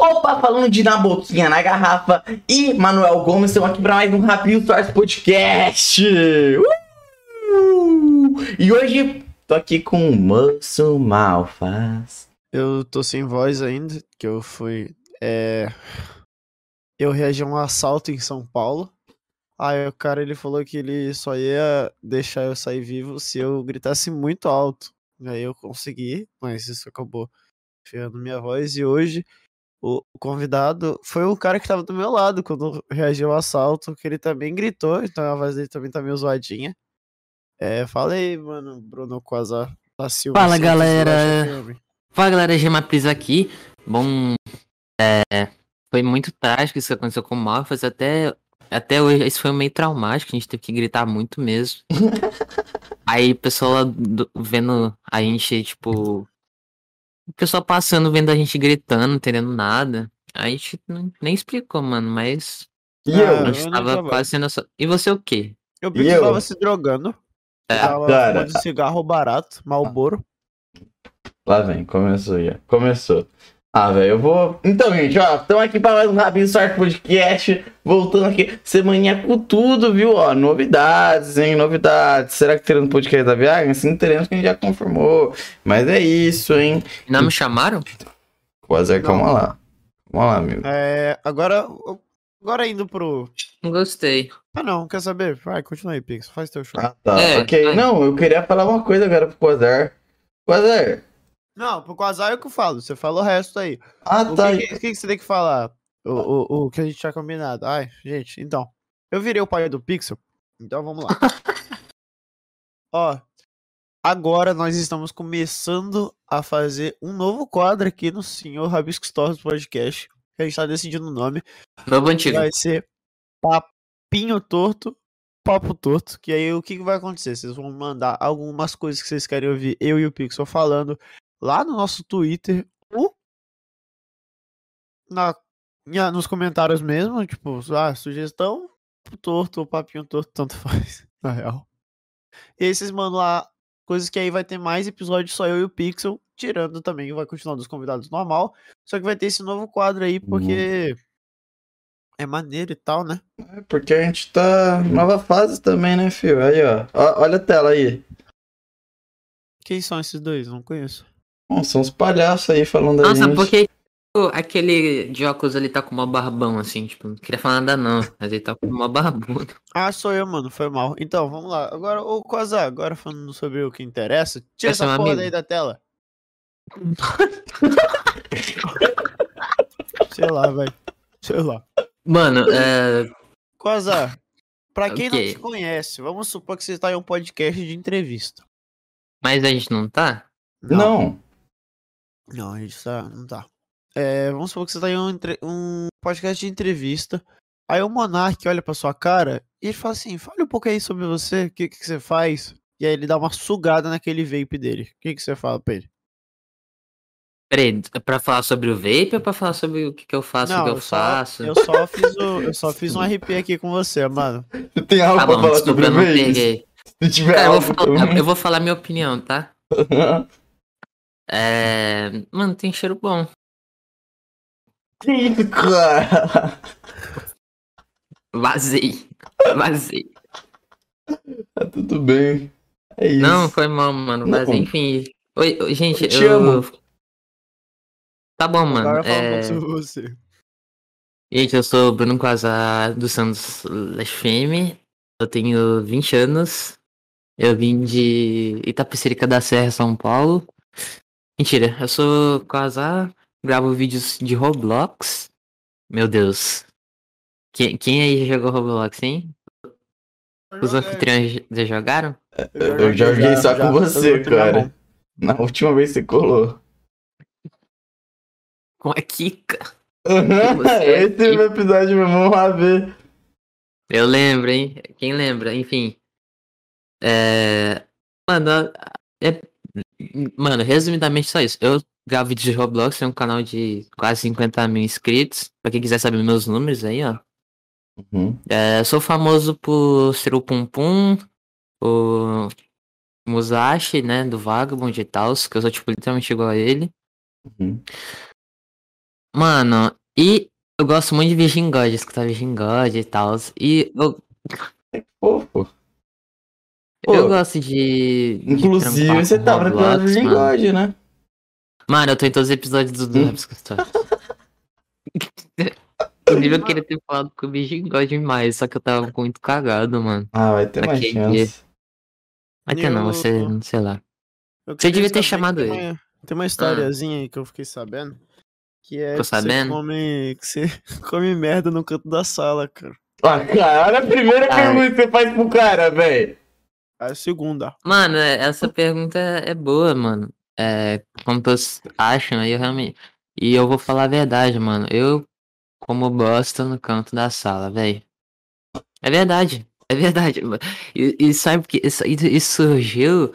Opa, falando de na boquinha, na garrafa e Manuel Gomes, estamos aqui para mais um Rapinho Stars Podcast. Uh! E hoje tô aqui com o Moço Malfaz. Eu tô sem voz ainda, que eu fui. É... Eu reagi a um assalto em São Paulo. Aí o cara ele falou que ele só ia deixar eu sair vivo se eu gritasse muito alto. Aí eu consegui, mas isso acabou ferrando minha voz. E hoje o convidado foi o cara que tava do meu lado quando reagiu ao assalto, que ele também gritou, então a voz dele também tá meio zoadinha. É, fala aí, mano, Bruno Quasar da Silva. Fala, Santos, galera. Fala galera, Gemapris aqui. Bom, é, foi muito trágico isso que aconteceu com o Malfas. Até, até hoje, isso foi meio traumático. A gente teve que gritar muito mesmo. Aí o pessoal lá do- vendo a gente, tipo. O pessoal passando, vendo a gente gritando, não entendendo nada. A gente não- nem explicou, mano, mas E Ah, a eu? gente eu tava quase sendo. E você o quê? Eu vi que eu? tava se drogando. É, tava cara. fumando cigarro barato, Malboro. Lá vem, começou já. Começou. Ah, velho, eu vou. Então, gente, ó, estamos aqui para mais um Rapinho Stars Podcast. Voltando aqui, semaninha com tudo, viu? Ó, novidades, hein? Novidades. Será que teremos podcast da viagem? Sim, teremos que a gente já confirmou. Mas é isso, hein? não me chamaram? Quase, calma lá. Calma lá, amigo. É, agora, agora indo pro. Não gostei. Ah, não, quer saber? Vai, continua aí, Pix. Faz teu show. Ah, tá. É, ok. vai. Não, eu queria falar uma coisa agora pro Quasar. Quasar. Não, pro Quasar é o que eu falo. Você fala o resto aí. Ah, O tá. que, que, que que você tem que falar? O, o, o que a gente tinha combinado. Ai, gente, então. Eu virei o pai do Pixel. Então vamos lá. Ó. Agora nós estamos começando a fazer um novo quadro aqui no Senhor Rabisco Stories Podcast. Que a gente tá decidindo o nome. Novo antigo. Vai ser Papinho Torto, Papo Torto. Que aí o que, que vai acontecer? Vocês vão mandar algumas coisas que vocês querem ouvir eu e o Pixel falando lá no nosso Twitter ou na, nos comentários mesmo. Tipo, ah, sugestão, Torto ou Papinho Torto, tanto faz, na real. E aí vocês mandam lá coisas que aí vai ter mais episódios só eu e o Pixel, tirando também, vai continuar dos convidados normal. Só que vai ter esse novo quadro aí, porque é maneiro e tal, né? É porque a gente tá nova fase também, né, filho? Aí, ó. Ó, Olha a tela aí. Quem são esses dois? Não conheço. Bom, são os palhaços aí falando da Nossa, gente. porque tipo, aquele de óculos ali tá com uma barbão, assim, tipo, não queria falar nada não, mas ele tá com uma barbuda. Ah, sou eu, mano. Foi mal. Então, vamos lá. Agora, ô Quasar, agora falando sobre o que interessa, tira Essa é essa uma porra amiga. daí da tela. Sei lá, vai. Sei lá. Mano, é. Quasar, pra quem não Ok. te conhece, vamos supor que você está em um podcast de entrevista. Mas a gente não tá? Não. Não, a gente tá. Não tá. É, vamos supor que você tá em um, entre- um podcast de entrevista. Aí o Monark olha pra sua cara e ele fala assim: fale um pouco aí sobre você, o que, que você faz. E aí ele dá uma sugada naquele vape dele. O que, que você fala pra ele? Peraí, é pra falar sobre o vape ou pra falar sobre o que, que eu faço, o que eu, eu só, faço? eu só fiz o, eu só fiz um RP aqui com você, mano. Você tem algo Tá pra bom, falar desculpa, sobre eu o não Vegas? peguei. Se tiver Cara, eu algo vou, falar, eu vou falar minha opinião, tá? É. Mano, tem cheiro bom. Que isso, cara? Vazei. Vazei. Tá tudo bem. É isso. Não, foi mal, mano. Não. Vazei. Enfim. Oi, oi, gente, Eu te eu. amo. Agora Tá bom, mano. um É... sobre você. Gente, eu sou Bruno Quasar do Santos Fame. Eu tenho 20 anos. Eu vim de Itapecerica da Serra, São Paulo. Mentira, eu sou Quasar, gravo vídeos de Roblox. Meu Deus. Quem, quem aí já jogou Roblox, hein? Os anfitriões já jogaram? Eu já joguei só com você, eu vou tirar a cara. Na última vez você colou. Com a Kika. Esse é é o episódio, meu irmão, vamos ver. Eu lembro, hein? Quem lembra? Enfim. É. Mano, é. Mano, resumidamente só isso. Eu gravo vídeos de Roblox, tenho um canal de quase 50 mil inscritos. Pra quem quiser saber meus números aí, ó. Uhum. É, sou famoso por ser o Pum Pum, o Musashi, né, do Vagabond e tal, que eu sou, tipo, literalmente igual a ele. Uhum. Mano, e eu gosto muito de Virgin God, escutar Virgin God e tal. E eu, Fofo. Pô, eu gosto de. de Inclusive, trampar você com tá brincando Roblox, de mano. God, né? Mano, eu tô em todos os episódios do, do Hum. Raps Custódio. Inclusive, eu queria ter falado com o God demais, só que eu tava muito cagado, mano. Ah, vai ter mais Aquele chance. Mas que não, Eu- você, sei lá. Eu Você devia ter chamado ele. Uma, tem uma historiazinha aí que eu fiquei sabendo. Que é Tô que sabendo? você come. Que você come merda no canto da sala, cara. Ah, cara, olha a primeira Ah. pergunta que você faz pro cara, velho. A segunda. Mano, é- essa pergunta é boa, mano. É, como todos acham, aí eu realmente. E eu vou falar a verdade, mano. Eu como bosta no canto da sala, velho. É verdade. É verdade. E, e sabe que isso isso surgiu.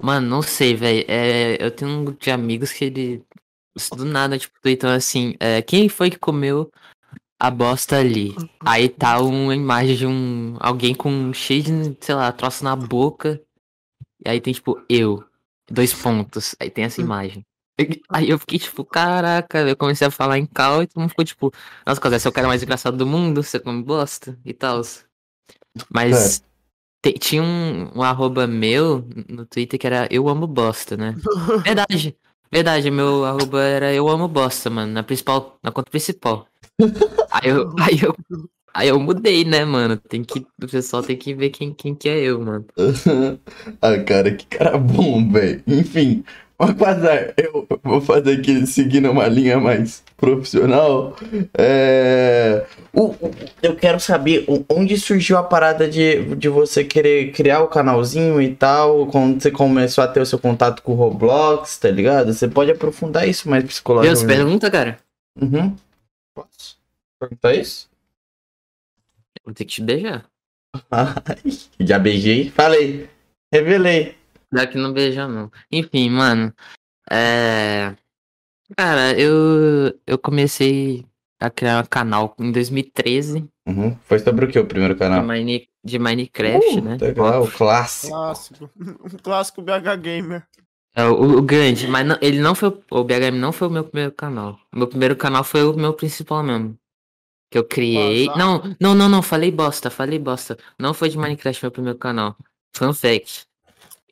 Mano, não sei, velho. É, eu tenho um grupo de amigos que ele. Do nada, tipo, então assim, é, quem foi que comeu a bosta ali? Aí tá uma imagem de um. Alguém com cheio de, sei lá, troço na boca. E aí tem, tipo, eu. Dois pontos. Aí tem essa imagem. Aí eu fiquei, tipo, caraca, eu comecei a falar em cal e todo mundo ficou, tipo, nossa, Cosé, você é o cara mais engraçado do mundo, você come bosta e tal. Mas te- tinha um, um arroba meu no Twitter que era eu amo bosta, né? Verdade. Verdade, meu arroba era eu amo bosta, mano, na principal, na conta principal. Aí eu, aí eu, aí eu mudei, né, mano? Tem que, o pessoal tem que ver quem, quem que é eu, mano. ah, cara, que cara bom, velho. Enfim, rapaziada, eu vou fazer aqui, seguindo uma linha mais profissional. É... o- eu quero saber onde surgiu a parada de, de você querer criar o canalzinho e tal, quando você começou a ter o seu contato com o Roblox, tá ligado? Você pode aprofundar isso mais Deus, psicologicamente. pergunta, cara. Uhum. Posso perguntar isso? Vou ter que te beijar. Ai, já beijei. Falei. Revelei. Dá que não beija, não. Enfim, mano. É. Cara, eu, eu comecei a criar um canal em 2013 Uhum. Foi sobre o que o primeiro de, canal? Mine- de Minecraft, Uh, né? Legal, o clássico. Clássico. Um clássico BH Gamer. É, o, o grande, mas não- ele não foi. o- BHM não foi o meu primeiro canal. O meu primeiro canal foi o meu principal mesmo. Que eu criei. Não, não, não, não, falei bosta, falei bosta. Não foi de Minecraft meu primeiro canal. Fun fact.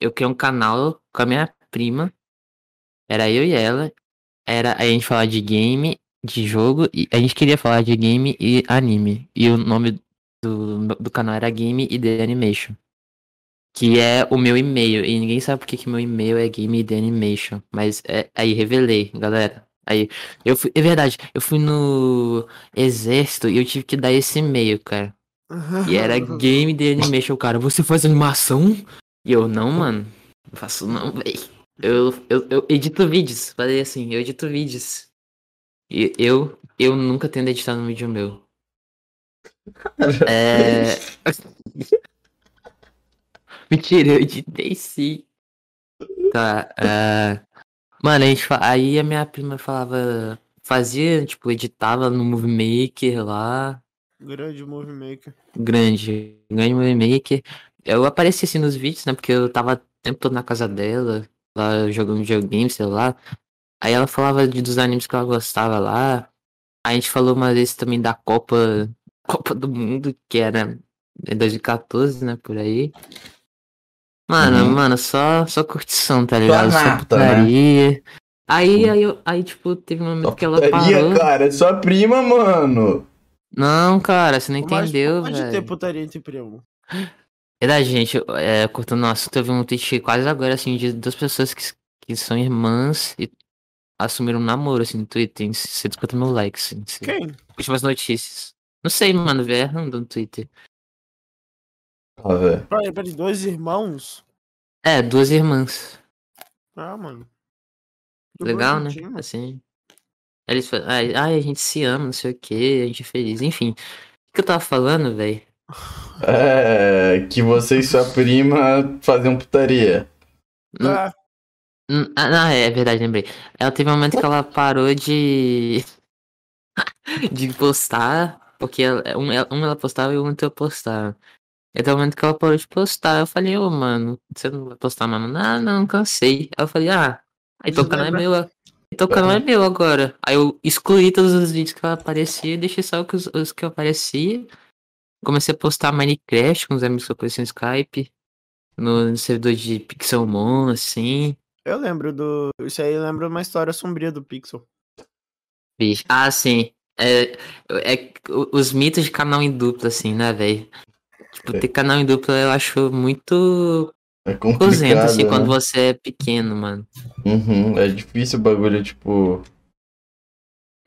Eu criei um canal com a minha prima. Era eu e ela. Era a gente falar de game, de jogo. E a gente queria falar de game e anime. E o nome do, do canal era Game e The Animation. Que é o meu e-mail. E ninguém sabe porque que meu e-mail é Game e The Animation. Mas é, aí revelei, galera. Aí, eu fui, é verdade, eu fui no exército e eu tive que dar esse e-mail, cara. E era Game The Animation, cara. Você faz animação? E eu, não, mano. Não faço não, véi. Eu, eu, eu edito vídeos. Falei assim, eu edito vídeos. E eu, eu nunca tendo editado um vídeo meu. É. Mentira, eu editei sim. Tá, é... Mano, a gente aí a minha prima falava. Fazia, tipo, editava no Movie Maker lá. Grande Movie Maker. Grande, grande Movie Maker. Eu apareci assim nos vídeos, né? Porque eu tava o tempo todo na casa dela, lá jogando videogame, sei lá. Aí ela falava de, dos animes que ela gostava lá. A gente falou uma vez também da Copa, Copa do Mundo, que era em 2014, né? Por aí. Mano, Uhum. mano, só, só curtição, tá ligado? Só nafta, né? putaria. Aí, aí, eu, aí, tipo, teve um momento que ela Putaria, parou. cara, é sua prima, mano. Não, cara, você não Mas entendeu, Pode velho. ter putaria entre primo. Verdade, gente, é, cortando o assunto, eu vi um tweet quase agora, assim, de duas pessoas que, que são irmãs e assumiram um namoro, assim, no Twitter, tem 150 mil likes, assim, assim, Quem? últimas notícias. Não sei, mano, vê errando no Twitter. Ah, velho. Peraí, peraí, dois irmãos? É, duas irmãs. Ah, mano. Que Legal, né? bonitinho. Assim. Eles falam, ai, ai, a gente se ama, não sei o que, a gente é feliz. Enfim, o que eu tava falando, velho? É, que você e sua prima faziam putaria. Não- Ah, Hum, Ah, não, é verdade, lembrei. Ela teve um momento que ela parou de. de postar, porque ela, um, ela- um ela postava e o outro eu postava. E até o momento que ela parou de postar, eu falei, ô mano, você não vai postar mais? Não, não, cansei. Aí eu falei, ah, então o Isso canal é meu. Então o canal é meu agora. Aí eu excluí todos os vídeos que eu aparecia e deixei só os, os que eu aparecia. Comecei a postar Minecraft com os amigos que eu conheci no Skype. No servidor de Pixelmon, assim. Eu lembro do. Isso aí lembra uma história sombria do Pixel. Bicho. Ah, sim. É, é os mitos de canal em dupla, assim, né, velho? Tipo, ter canal em dupla eu acho muito É cozento, complicado, assim, né? quando você é pequeno, mano. Uhum, é difícil o bagulho, tipo...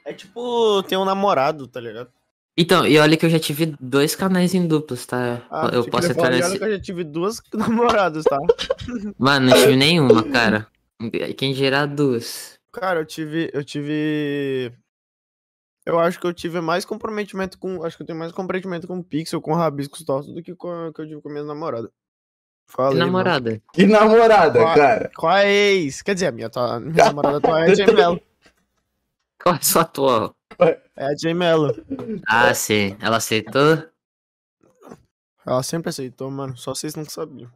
É tipo ter um namorado, tá ligado? Então, e olha que eu já tive dois canais em duplas, tá? Ah, eu que posso entrar e nesse. Olha que eu já tive duas namoradas, tá? Mano, não tive nenhuma, cara. Quem gerar duas. Cara, eu tive. Eu tive. Eu acho que eu tive mais comprometimento com. Acho que eu tenho mais comprometimento com o Pixel, com o Rabiscos Tortos, do que com que eu tive com a minha namorada. E Falei, mano. namorada. Que namorada, Qual- cara. Qual é a ex? Quer dizer, a minha, tua- minha namorada atual é. Qual é a sua atual? É a Jay Mello. Ah, sim. Ela aceitou? Ela sempre aceitou, mano. Só vocês não sabiam.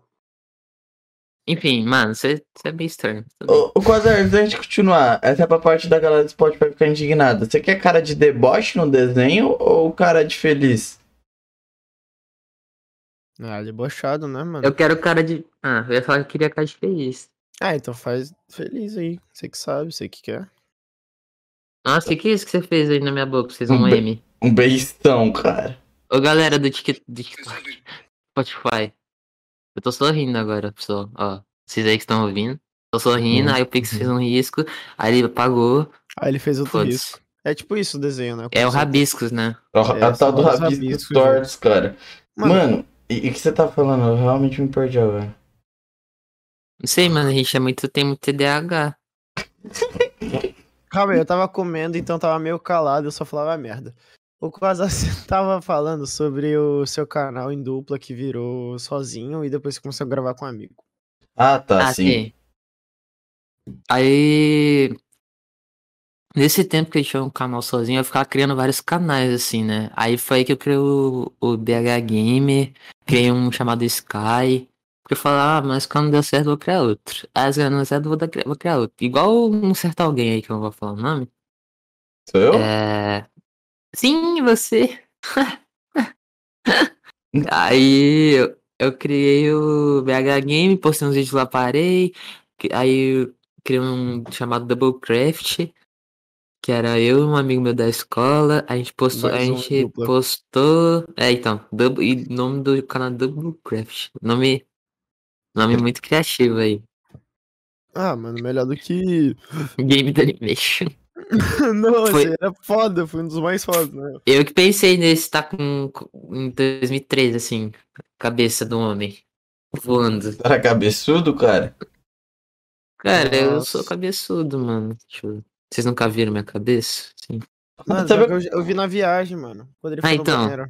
Enfim, mano, você é bem estranho. Ô, ô Quasar, antes da gente continuar, essa é pra parte da galera do Spotify ficar indignada. Você quer cara de deboche no desenho ou cara de feliz? Ah, debochado, né, mano? Eu quero cara de. Ah, eu ia falar que eu queria cara de feliz. Ah, então faz feliz aí. Você que sabe, você que quer. Nossa, o que, que é isso que você fez aí na minha boca? Fez um Um M. Um beijão, cara. Ô galera do Tik- do TikTok, Spotify. Eu tô sorrindo agora, pessoal. Ó, vocês aí que estão ouvindo. Tô sorrindo, Uhum. aí o Pix fez um risco, aí ele apagou. Aí ele fez outro risco. É tipo isso o desenho, né? É o Rabiscos, né? A, É, a tal do rabiscos rabiscos, tortos, cara. Mano, Mano, e o que você tá falando? Eu realmente me perdi agora. Não sei, mano, a gente é muito, tem muito TDAH. Calma aí, eu tava comendo, então tava meio calado, eu só falava merda. O Quasar você tava falando sobre o seu canal em dupla que virou sozinho e depois começou a gravar com um amigo. Ah, tá, Ah, sim. sim. Aí. Nesse tempo que eu tinha um canal sozinho, eu ficava criando vários canais, assim, né? Aí foi aí que eu criei o, o BH Gamer, criei um chamado Sky. Eu falava, ah, mas quando deu certo, vou criar outro. Aí se não deu certo, eu vou, dar- vou criar outro. Igual um certo alguém aí que eu não vou falar o nome. Sou eu? É. Sim, você. Aí eu, eu criei o BH Game, postei uns vídeos lá, parei. Aí criei um chamado Doublecraft, que era eu e um amigo meu da escola. A gente postou, a Mais um gente dupla. postou. É, então, double, e nome do canal Doublecraft. Nome, nome muito criativo aí. Ah, mano, melhor do que. Game da Animation. Não, Foi- esse era foda, foi um dos mais fodas, né? Eu que pensei nesse, tá com, em 2013, assim, cabeça do homem voando. Era cabeçudo, cara? Cara, eu sou Nossa. cabeçudo, mano. Deixa eu- Vocês nunca viram minha cabeça? Sim. Mano, Sabe- pior que eu, eu vi na viagem, mano. Quando ele Ah, foi então. banheiro.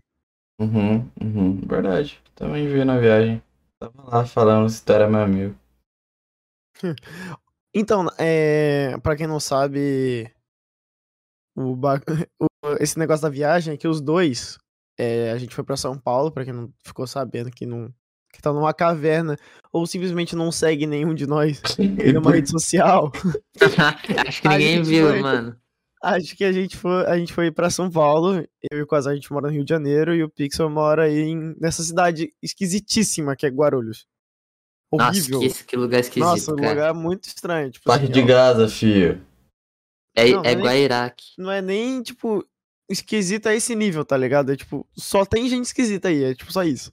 Uhum, uhum, verdade. Também vi na viagem. Tava lá falando se tu era meu amigo. Então, é, pra quem não sabe, o, o- esse negócio da viagem é que os dois, é, a gente foi pra São Paulo, pra quem não ficou sabendo que não que tá numa caverna, ou simplesmente não segue nenhum de nós em uma rede social. Acho que ninguém viu, foi- mano. Acho que a gente foi, a gente foi para São Paulo, eu e o Quasar, a gente mora no Rio de Janeiro, e o Pixel mora aí em- nessa cidade esquisitíssima que é Guarulhos. Nossa, Horrível. que, que lugar esquisito, Nossa, um cara. lugar muito estranho. Tipo, Parque assim, de Gaza, filho. É, Não, é nem- Guairaque. não é nem, tipo, esquisito a esse nível, tá ligado? É tipo, só tem gente esquisita aí, é tipo só isso.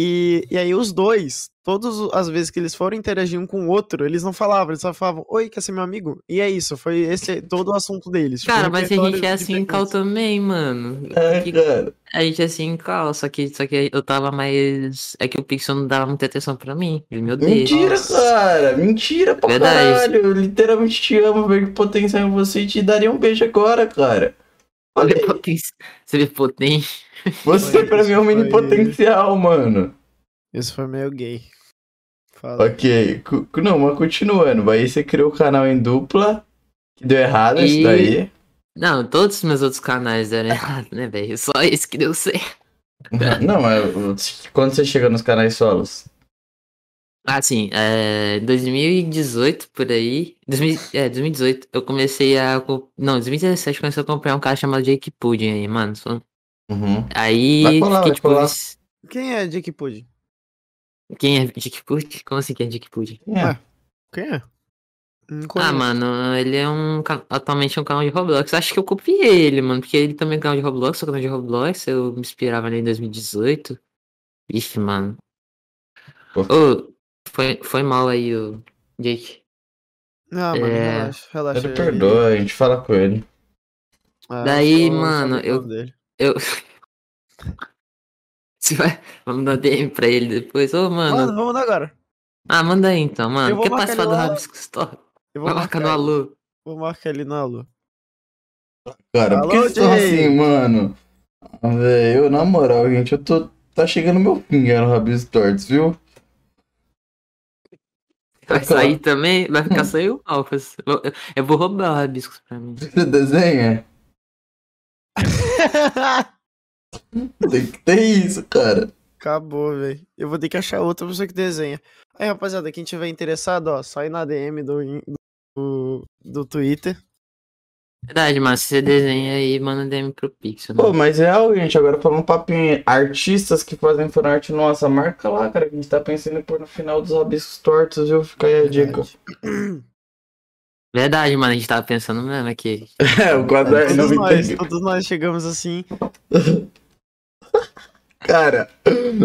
E, e aí os dois, todas as vezes que eles foram interagir um com o outro, eles não falavam, eles só falavam, oi, quer ser meu amigo? E é isso, foi esse todo o assunto deles. tipo, Cara, mas a gente é assim em cal também, mano. É, Que- cara. A gente é assim em cal, só que, só que eu tava mais. É que o Pixel não dava muita atenção pra mim. Ele me odeia. Mentira, Nossa. cara. Mentira pra Verdade. caralho. Eu literalmente te amo, vejo potencial em você e te daria um beijo agora, cara. Você vê potente. Você pra mim é um isso, mini foi- potencial, mano. Isso foi meio gay. Fala. Ok. Não, mas continuando. Aí você criou o canal em dupla. Que deu errado isso E- daí. Não, todos os meus outros canais deram errado, né, velho? Só esse que deu certo. Não, mas quando você chega nos canais solos. Ah, sim, é, 2018, por aí. 2000, é, 2018, eu comecei a. Não, 2017 eu comecei a comprar um cara chamado Jake Pudding aí, mano. Só- Uhum. Aí Vai colar, fiquei tipo. colar. vici- Quem é Jake Pudding? Quem é Jake Pudding? Como assim que é Jake Pudding? É. Quem é? Não Ah, mano, ele é um. Atualmente é um canal de Roblox. Acho que eu copiei ele, mano. Porque ele também é um canal de Roblox, sou canal de Roblox. Eu me inspirava nele em 2018. Ixi, mano. Ô, foi, foi mal aí, o Jake. Ah, mano, É. relaxa, relaxa. Ele perdoa, a gente fala com ele. Ah, Daí, mano, eu- dele. Eu. Você vai. Vamos dar DM pra ele depois. Ô, mano. Mano, vamos dar agora. Ah, manda aí então, mano. Quer participar do lá. Rabisco Store? Eu vou Vai marcar, marcar no alô. vou marcar ele na alô. Cara, por que Alô, são Jay? assim, mano? Ah, Velho, eu, na moral, gente, eu tô. Tá chegando meu fim, era o Rabis Torts, viu? Vai sair também? Vai ficar Alfas. Eu, eu- eu vou roubar o Rabiscos pra mim. Você desenha? Tem que ter isso, cara. Acabou, velho. Eu vou ter que achar outra pessoa que desenha. Aí, rapaziada, quem tiver interessado, ó, só ir na DM do, do, do Twitter. Verdade, mas se você desenha aí, manda DM pro Pixel. Pô, Né? mas é algo, gente. Agora falando um papinho. Artistas que fazem fanart nossa, marca lá, cara. Que a gente tá pensando em pôr no final dos rabiscos tortos, viu? Fica aí a dica. Verdade, mano. A gente tava pensando mesmo aqui. É, o quadrado Todos nós, 90. todos nós chegamos assim. Cara.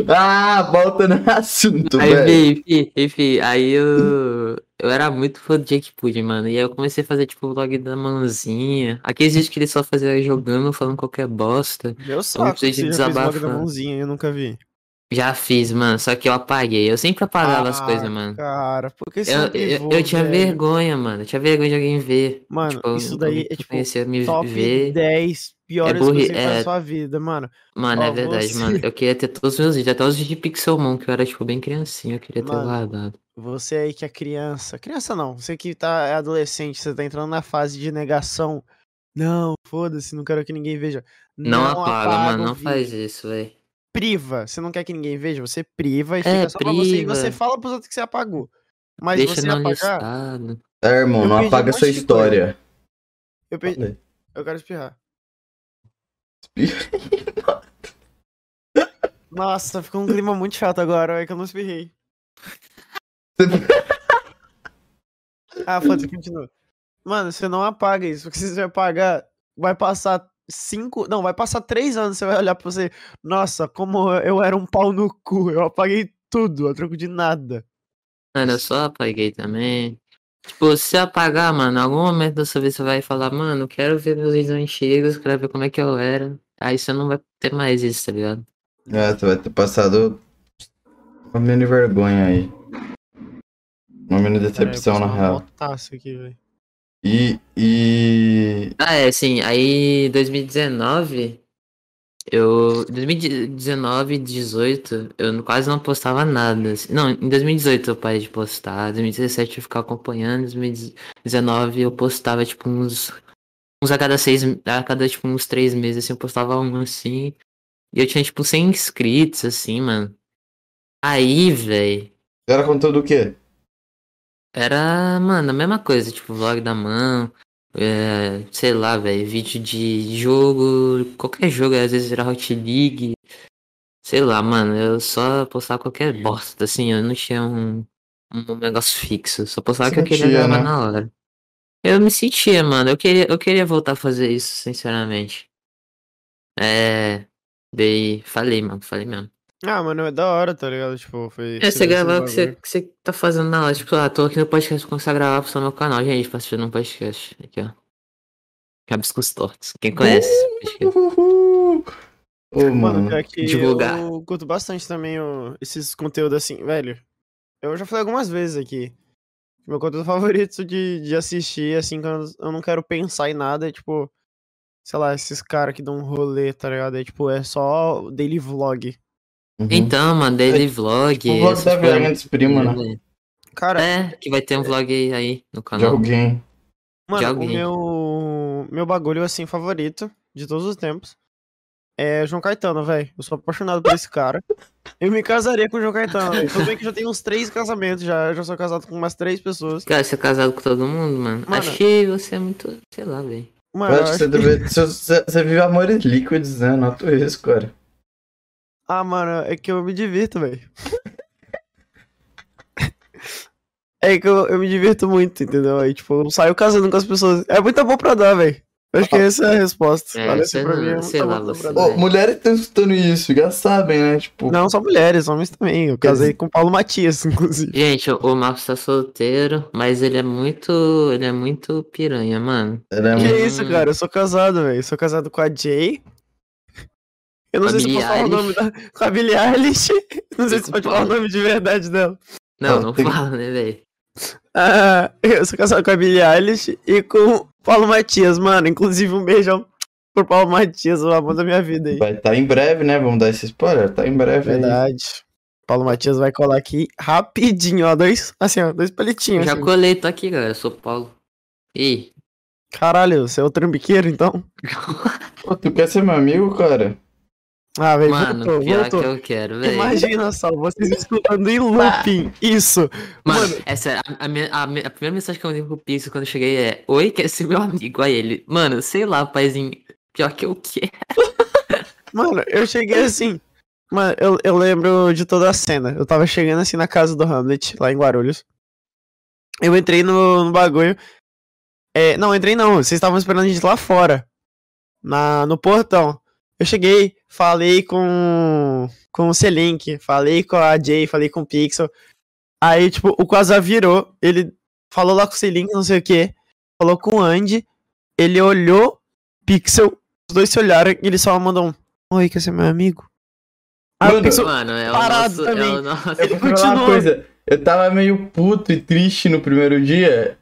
Ah, volta no assunto, Aí, velho. enfim, enfim, aí eu. Eu era muito fã do Jake Pudding, mano. E aí eu comecei a fazer, tipo, o vlog da mãozinha. Aqueles vídeos que ele só fazia jogando, falando qualquer bosta. Meu saco, você de já fez vlog da mãozinha, eu nunca vi. Já fiz, mano. Só que eu apaguei. Eu sempre apagava as Ah, coisas, mano. Cara, por que você Eu, eu, eu tinha velho? vergonha, mano. Eu tinha vergonha de alguém ver. Mano, Tipo, isso daí é tipo conhecia me top ver. 10 piores burri- coisas você faz é- na sua vida, mano. Mano, Ó, é verdade, você- mano. Eu queria ter todos os meus vídeos, até os vídeos de Pixelmon, que eu era, tipo, bem criancinha. Eu queria ter Mano, guardado. Você aí que é criança. Criança não, você que tá é adolescente, você tá entrando na fase de negação. Não, foda-se, não quero que ninguém veja. Não, apaga, mano. o Não faz isso, velho. Priva. Você não quer que ninguém veja, você priva e É, fica só pra você. E priva. você fala pros outros que você apagou. Mas Deixa você não apagar, listado. É, irmão, não um apaga essa de história. eu, eu quero espirrar. Nossa, ficou um clima muito chato agora, é que eu não espirrei. Ah, foda-se, continua. Mano, você não apaga isso, porque se você apagar, vai passar cinco. Não, vai passar três anos, você vai olhar pra você. Nossa, como eu era um pau no cu. Eu apaguei tudo, a troco de nada. Mano, eu só apaguei também. Tipo, se apagar, mano, em algum momento da sua vida você vai falar, mano, eu quero ver meus vídeos antigos, quero ver como é que eu era. Aí você não vai ter mais isso, tá ligado? É, você vai ter passado uma mini vergonha aí. Mini decepção, na real. Aqui, velho. E. E. Ah, é, sim. Aí, 2019, eu. 2019, 18, eu quase não postava nada. assim. Não, em 2018 eu parei de postar. 2017 eu ficava acompanhando. 2019 eu postava, tipo, uns. Uns a cada seis. A cada, tipo, uns três meses, assim, eu postava um assim. E eu tinha, tipo, 100 inscritos, assim, mano. Aí, velho. Era conteúdo o quê? Era, mano, a mesma coisa, tipo, vlog da mão, é, sei lá, velho, vídeo de jogo, qualquer jogo, às vezes era Hot League, sei lá, mano, eu só postava qualquer bosta, assim, eu não tinha um, um negócio fixo, só postava o que eu queria gravar né? na hora. Eu me sentia, mano, eu queria, eu queria voltar a fazer isso, sinceramente. É, daí, falei, mano, falei mesmo. Ah, mano, é da hora, tá ligado? Tipo, foi. É, você gravar o que você, que você tá fazendo na hora. Tipo, ah, tô aqui no podcast, começar a gravar pro meu canal. Gente, pra assistir no podcast. Aqui, ó. Rabiscos Tortos. Quem conhece? Uhul. Ô, Mano, mano. que divulgar. eu curto bastante também o- esses conteúdos assim, velho. Eu já falei algumas vezes aqui. Meu conteúdo favorito de, de assistir, assim, quando eu não quero pensar em nada, é tipo, sei lá, esses caras que dão um rolê, tá ligado? É tipo, é só daily vlog. Uhum. Então, mano, daily É, vlog. tipo o vlog da dos Primos, né? Cara, É, que vai ter um vlog aí, aí no De canal. alguém. mano, o alguém. meu, meu bagulho, assim, favorito de todos os tempos É João Caetano, velho. Eu sou apaixonado por esse cara. Eu me casaria com o João Caetano, velho. Tudo bem que já tem uns três casamentos já. Eu já sou casado com umas três pessoas. Cara, você é casado com todo mundo, mano? Mano. Que você é muito, sei lá, velho. Mano, Eu acho que você, que- deve- você, você- você vive amores líquidos, né? Noto isso, cara. Ah, mano, é que eu me divirto, velho. É que eu, eu me divirto muito, entendeu? Aí, tipo, eu saio casando com as pessoas. É muito bom pra dar, velho. Eu Acho que essa é a resposta. É, sei assim, pra mim é sei lá, você- mulheres estão escutando isso, já sabem, né? Tipo, Não, só mulheres, homens também. Eu casei com o Paulo Matias, inclusive. Gente, o- Marcos tá solteiro, mas ele é muito. Ele é muito piranha, mano. ela é Que muito- isso, cara? Eu sou casado, velho. Sou casado com a Jay. Eu não sei se posso falar o nome da. Com a Billie Eilish. Não sei se pode falar o nome de verdade dela. Não, não fala, né, velho? Ah, eu sou casado com a Billie Eilish e com o Paulo Matias, mano. Inclusive, um beijão pro Paulo Matias, o amor da minha vida aí. Vai estar em breve, né? Vamos dar esse spoiler. Tá em breve aí. Verdade. Paulo Matias vai colar aqui rapidinho, ó. Dois, assim, ó, dois palitinhos. Já assim. colei, tô aqui, galera. Eu sou Paulo. E Caralho, você é o trambiqueiro, então? Pô, tu quer ser meu amigo, cara? Ah, velho, Mano, voltou, pior voltou. que eu quero, velho. Imagina só, vocês escutando em looping isso. Mano, Mano, é sério, a, minha- a minha- a primeira mensagem que eu mandei pro Pix quando eu cheguei é Oi, quer ser meu amigo? Aí ele, mano, sei lá, paizinho, pior que eu quero. Mano, eu cheguei assim. Mano, eu, eu lembro de toda a cena. Eu tava chegando assim na casa do Hamlet, lá em Guarulhos. Eu entrei no, no bagulho. É, não, entrei não. Vocês estavam esperando a gente lá fora. Na, no portão. Eu cheguei, falei com, com o Selink, falei com a Jay, falei com o Pixel. Aí, tipo, o Quasar virou, ele falou lá com o Selink, não sei o que. Falou com o Andy. Ele olhou, Pixel, os dois se olharam e ele só mandou um. Oi, quer ser meu amigo? Aí o Mano, Pixel, Mano, é o parado nosso, é também. o nosso. Ele Eu vou falar continuou. uma coisa. Eu tava meio puto e triste no primeiro dia.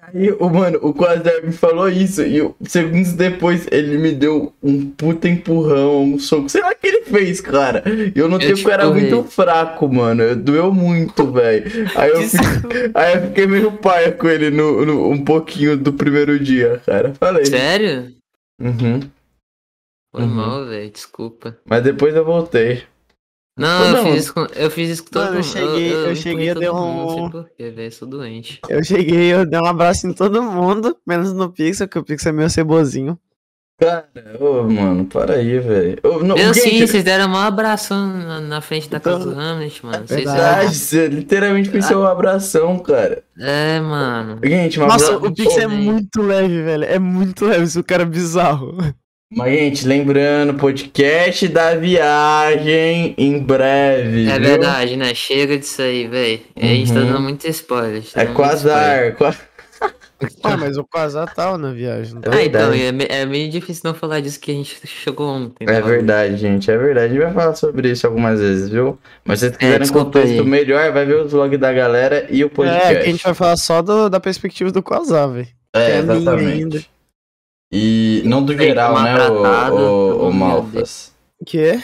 Aí, o mano, o Quasar me falou isso. E eu- segundos depois ele me deu um puta empurrão, um soco. Sei lá o que ele fez, cara. E eu notei Eu que te eu era muito fraco, mano. Doeu muito, velho. Aí eu fiquei. Aí eu fiquei meio paia com ele no, no- um pouquinho do primeiro dia, cara. Falei. Sério? Uhum. Foi Uhum. mal, velho, desculpa. Mas depois eu voltei. Não, Não. eu fiz isso com, eu fiz isso com todo Mano, eu mundo. cheguei- eu incluí cheguei a todo dar mundo, Não um- sei porquê, velho, eu sou doente. Eu cheguei, eu dei um abraço em todo mundo, menos no Pixel, que o Pixel é meio cebozinho. Cara, ô, mano, para aí, velho. Eu sim, gente, vocês deram um abraço na, na frente da casa Então, do Hamlet, mano. Vocês Verdade, você literalmente pensou um abração, cara. É, mano. Gente, mas, Nossa, o Pixel é muito leve, velho. É muito leve, esse cara é bizarro. Mas, gente, lembrando, podcast da viagem em breve. É viu? verdade, né? Chega disso aí, velho. A gente tá Uhum. dando muito spoiler. tá É dando quasar. Ah, mas o Quasar tava na viagem, não tá? Ah, então, é, é meio difícil não falar disso que a gente chegou ontem. É né? verdade, gente, é verdade. A gente vai falar sobre isso algumas vezes, viu? Mas se vocês quiserem desculpa contexto aí. melhor, vai ver os vlogs da galera e o podcast. É, que a gente vai falar só do- da perspectiva do Quasar, velho. É, é exatamente. E não do que geral, né, o, o, o Malfas. O quê?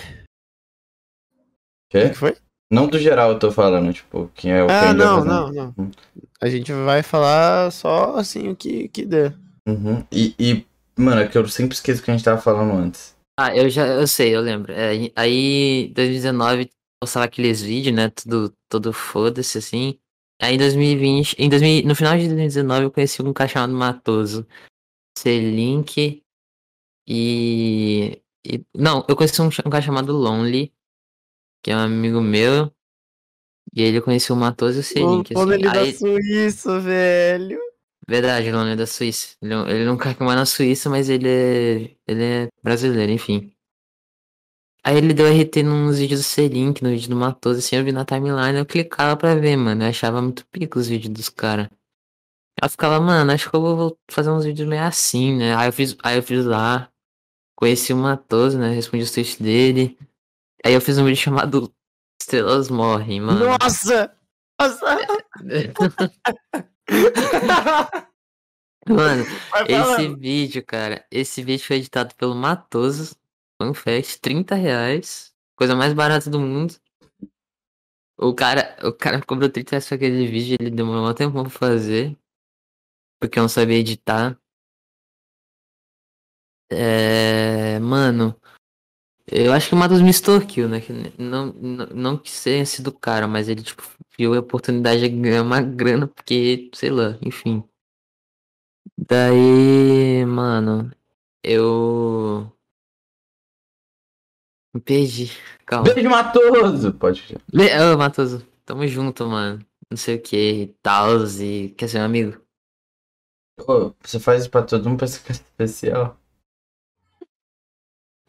O Quê? que foi? Não do geral eu tô falando, tipo, quem é o Ah, não, não, não. Hum. A gente vai falar só assim o que, que der. Uhum. E, e, mano, é que eu sempre esqueço o que a gente tava falando antes. Ah, eu já, eu sei, eu lembro. É, aí, 2019, postava aqueles vídeos, né? Tudo, todo foda-se, assim. Aí, em 2020, em 2000, no final de 2019, eu conheci um cara chamado Matoso. C-Link e, e. Não, eu conheci um, um cara chamado Lonely, que é um amigo meu. E ele conheceu o Matoso e o O C-Link, Pô, assim. da Aí, Suíça, velho. Verdade, Lonely é da Suíça. Ele, é ele não quer que mais na Suíça, mas ele é, ele é brasileiro, enfim. Aí ele deu RT nos vídeos do C-Link, no vídeo do Matoso, assim, eu vi na timeline, eu clicava pra ver, mano. Eu achava muito pico os vídeos dos caras. Eu ficava, mano, acho que eu vou fazer uns vídeos meio assim, né? Aí eu fiz, aí eu fiz lá, conheci o Matoso, né? Respondi os textos dele. Aí eu fiz um vídeo chamado Estrelas Morrem, mano. Nossa! Nossa! Mano, Esse vídeo, cara, esse vídeo foi editado pelo Matoso, Fanfest, 30 reais, coisa mais barata do mundo. O cara, o cara cobrou 30 reais pra aquele vídeo, ele demorou um tempo pra fazer, porque eu não sabia editar. É, mano, Eu acho que o Matos me extorquiu, né? Que não, não, não que tenha sido o cara, mas ele, tipo, viu a oportunidade de ganhar uma grana, porque, sei lá, enfim. Daí, mano, eu. Me perdi. Calma. Beijo Matoso! Pode Ô, Matoso, tamo junto, mano. Não sei o que tal, e quer ser meu amigo? Pô, você faz isso pra todo mundo, pensa que é especial.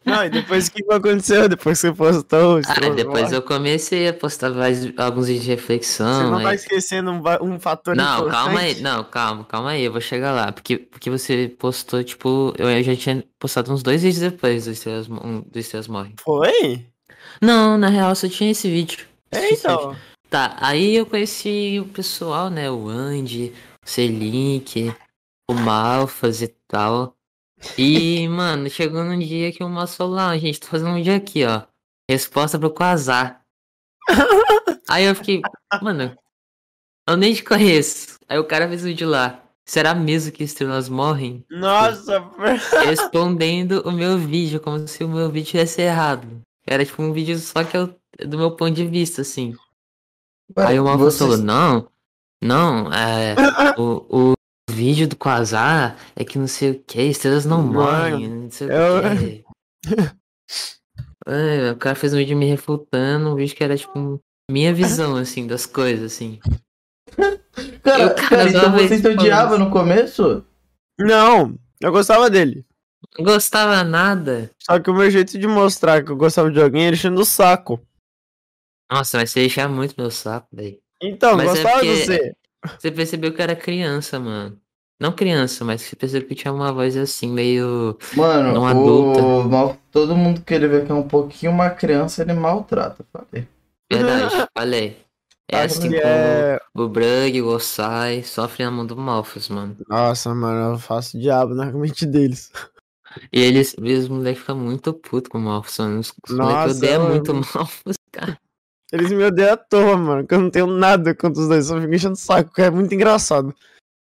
Não, e depois o que aconteceu? Depois que você postou, Ah, depois eu comecei a postar mais, alguns vídeos de Você reflexão. não tá aí- esquecendo um, um fator Não, importante? calma aí. Não, calma, calma aí. Eu vou chegar lá. Porque, porque você postou, tipo. Eu, eu já tinha postado uns dois vídeos depois do Estrelas, um, do Estrelas Morrem. Foi? Não, na real, só tinha esse vídeo. É, então. Tá, aí eu conheci o pessoal, né? O Andy, o Selink, o Malfas e tal. E, mano, chegou num dia que o Malfas falou, ah, gente, tô fazendo um vídeo aqui, ó. Resposta pro Quasar. aí eu fiquei, mano, eu nem te conheço. Aí o cara fez o vídeo lá. Será mesmo que estrelas morrem? Nossa, Respondendo o meu vídeo, como se o meu vídeo tivesse errado. Era tipo um vídeo só que eu, do meu ponto de vista, assim. Aí o Malfas falou, não, não, é, o, o vídeo do Quasar é que não sei o que, estrelas não morrem, não sei eu- o que. É, o cara fez um vídeo me refutando, um vídeo que era tipo minha visão, assim, das coisas, assim. Cara, Eu, cara, cara, então você te odiava no começo? Não, eu gostava dele. Não gostava nada. Só que o meu jeito de mostrar que eu gostava de alguém era enchendo o saco. Nossa, mas você deixar muito meu saco, velho. Então, Mas é gostava de porque- você. Você percebeu que era criança, mano. Não criança, mas você percebeu que tinha uma voz assim, meio. Mano, Não o adulta. mal, todo mundo que ele vê que é um pouquinho uma criança, ele maltrata, falei. Verdade, falei. É assim como é... o Brug, o Gosai sofrem na mão do Malfas, mano. Nossa, mano, eu faço diabo na mente deles. E eles, eles moleques ficam muito putos com o Malfas, mano. Os os moleques odeiam muito o Malfas, cara. Eles me odeiam à toa, mano, que eu não tenho nada contra os dois, só fico enchendo o saco, que é muito engraçado.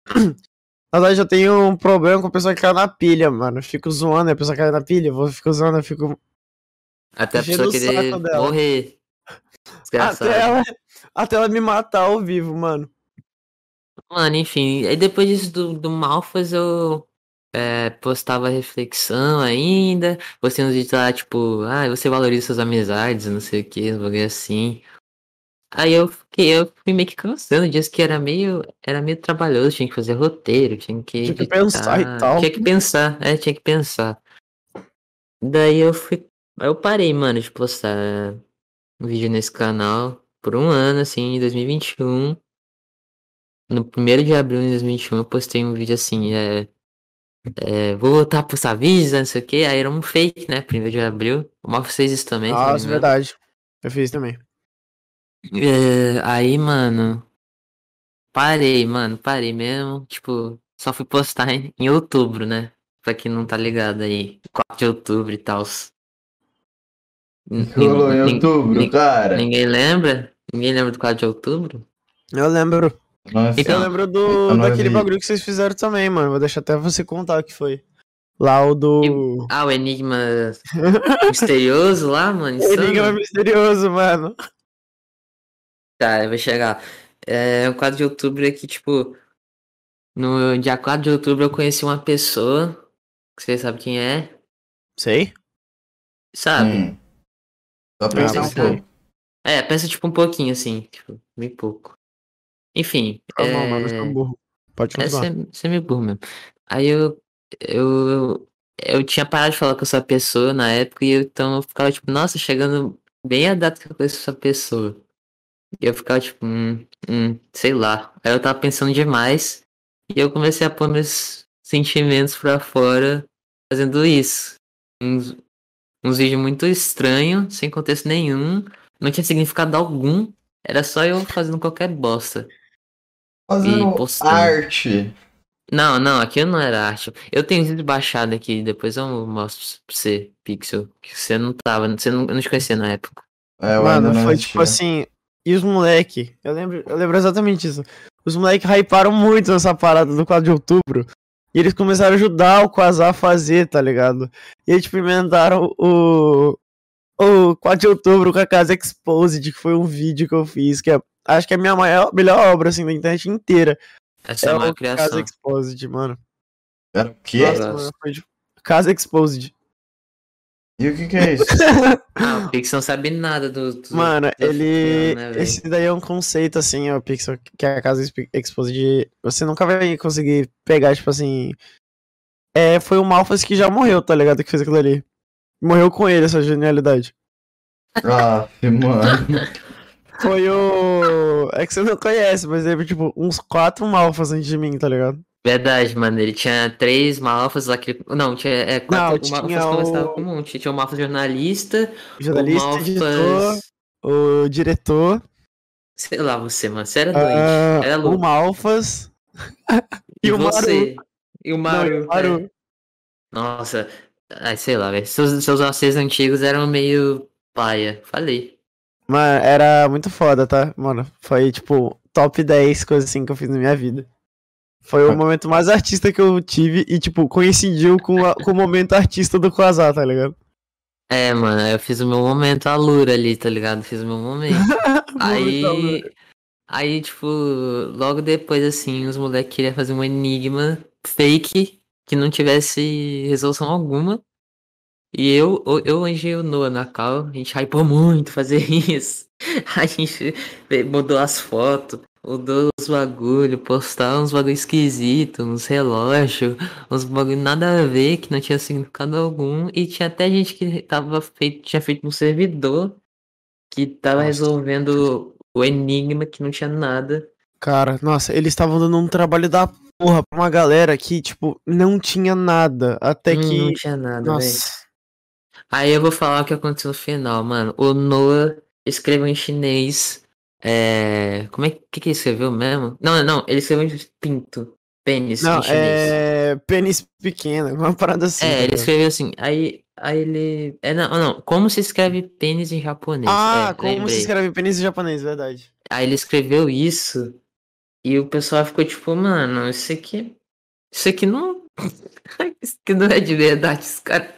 Na verdade, eu tenho um problema com a pessoa que cai na pilha, mano. Eu fico zoando, a pessoa cai na pilha, eu vou fico zoando, eu fico. Até a pessoa querer morrer. Desgraçado. Até ela, até ela me matar ao vivo, mano. Mano, enfim. Aí depois disso do, do Malfas eu é, postava reflexão ainda. Postei uns vídeos lá, tipo, ah, você valoriza suas amizades, não sei o que, um bagulho assim. Aí eu fiquei, eu fui meio que cansando disso que era meio, era meio trabalhoso, tinha que fazer roteiro, tinha que. Tinha que pensar e editar, tal. Tinha que pensar, é, tinha que pensar. Daí eu fui. Eu parei, mano, de postar um vídeo nesse canal por um ano, assim, em 2021. No primeiro de abril de 2021 eu postei um vídeo assim, é. É, vou voltar a postar vídeos, não sei o que. Aí era um fake, né? Primeiro de abril. O Mal fez isso também. Nossa, engano. verdade. Eu fiz também. É, aí, mano. Parei, mano, parei mesmo. Tipo, só fui postar em, em outubro, né? Pra quem não tá ligado aí. 4 de outubro e tal. Rolou em outubro, cara. Ninguém lembra? Ninguém lembra do 4 de outubro? Eu lembro. Nossa, Então- eu lembro eu do, não daquele vi. bagulho que vocês fizeram também, mano. Vou deixar até você contar o que foi. Lá o do. Ah, o Enigma misterioso lá, mano. insano. Enigma misterioso, mano. Tá, eu vou chegar. É, o 4 de outubro é que, tipo, no dia 4 de outubro eu conheci uma pessoa, que você sabe quem é, Sei. sabe? Hum. Só pensar um pouco. É, pensa tipo um pouquinho assim, tipo, bem pouco. Enfim, Tá é... burro. Pode é continuar. ser, ser meio burro mesmo. Aí eu, eu, eu tinha parado de falar com essa pessoa na época e eu, então eu ficava tipo, nossa, chegando bem a data que eu conheço essa pessoa. E eu ficava tipo, hum, hum, sei lá. Aí eu tava pensando demais e eu comecei a pôr meus sentimentos pra fora fazendo isso. Uns, uns vídeos muito estranhos, sem contexto nenhum, não tinha significado algum, era só eu fazendo qualquer bosta. Fazendo postando. arte. Não, não, aquilo não era arte. Eu tenho baixado aqui, depois eu mostro pra você, Pixel, que você não tava, você não, eu não te conhecia na época. É, eu Mano, foi tipo assim. E os moleque, eu lembro, eu lembro exatamente isso. Os moleque hyparam muito nessa parada do 4 de outubro. E eles começaram a ajudar o Quasar a fazer, tá ligado? E eles tipo, inventaram o. o 4 de outubro com a casa Exposed, que foi um vídeo que eu fiz, que é, acho que é a minha maior, melhor obra, assim, da internet inteira. Essa é, é uma o criação. Casa Exposed, mano. Era o quê? Nossa. Nossa, mano, foi de- Casa Exposed. E o que que é isso? Ah, o Pix não sabe nada do. do- Mano, do ele. filme, né, esse daí é um conceito, assim, ó, Pixel, que é a casa Exp- Exposed. Você nunca vai conseguir pegar, tipo assim. É, foi o Malfas que já morreu, tá ligado? Que fez aquilo ali. Morreu com ele, essa genialidade. ah, mano. Foi o. É que você não conhece, mas teve, tipo, uns quatro Malfas antes de mim, tá ligado? Verdade, mano. Ele tinha três malfas lá que. Não, tinha. É, quatro, Não, o Malfas tinha começava o- com um monte. Tinha o Malfas jornalista, O jornalista, o editor, Malfas. o diretor, Sei lá, você, mano. Você era doente. ah, Era o louco. Malfas. E, e o você. E o Não, Maru. e o Maru. é. Nossa. Ai, sei lá, velho. Seus, seus antigos eram meio paia. Falei. Mano, era muito foda, tá? Mano, foi tipo top 10 coisas assim que eu fiz na minha vida. Foi o momento mais artista que eu tive e, tipo, coincidiu com, a- com o momento artista do Quasar, tá ligado? É, mano, eu fiz o meu momento Alura ali, tá ligado? Fiz o meu momento. Aí, Momento aí, tipo, logo depois, assim, os moleques queriam fazer um enigma fake que não tivesse resolução alguma. E eu, eu, eu anjei o Noah na cal, a gente hypou muito fazer isso. A gente mudou as fotos, mudou os bagulho, postar uns bagulho esquisito, uns relógios, uns bagulho nada a ver, que não tinha significado algum. E tinha até gente que tava feito, tinha feito um servidor que tava Nossa. resolvendo o enigma que não tinha nada. Cara, nossa, eles estavam dando um trabalho da porra pra uma galera que, tipo, não tinha nada. Até Hum, que. Não tinha nada, velho. Nossa. Aí eu vou falar o que aconteceu no final, mano. O Noah escreveu em chinês. É... Como é que, que ele escreveu mesmo? Não, não, ele escreveu em pinto. Pênis Não, em chinês. é. Pênis pequeno, uma parada assim. É, ele escreveu assim. Aí, aí ele. É, não, não. Como se escreve pênis em japonês? Ah, é, como lembrei. se escreve pênis em japonês, verdade. Aí ele escreveu isso. E o pessoal ficou tipo, mano, isso aqui. Isso aqui não. Isso aqui não é de verdade. Os caras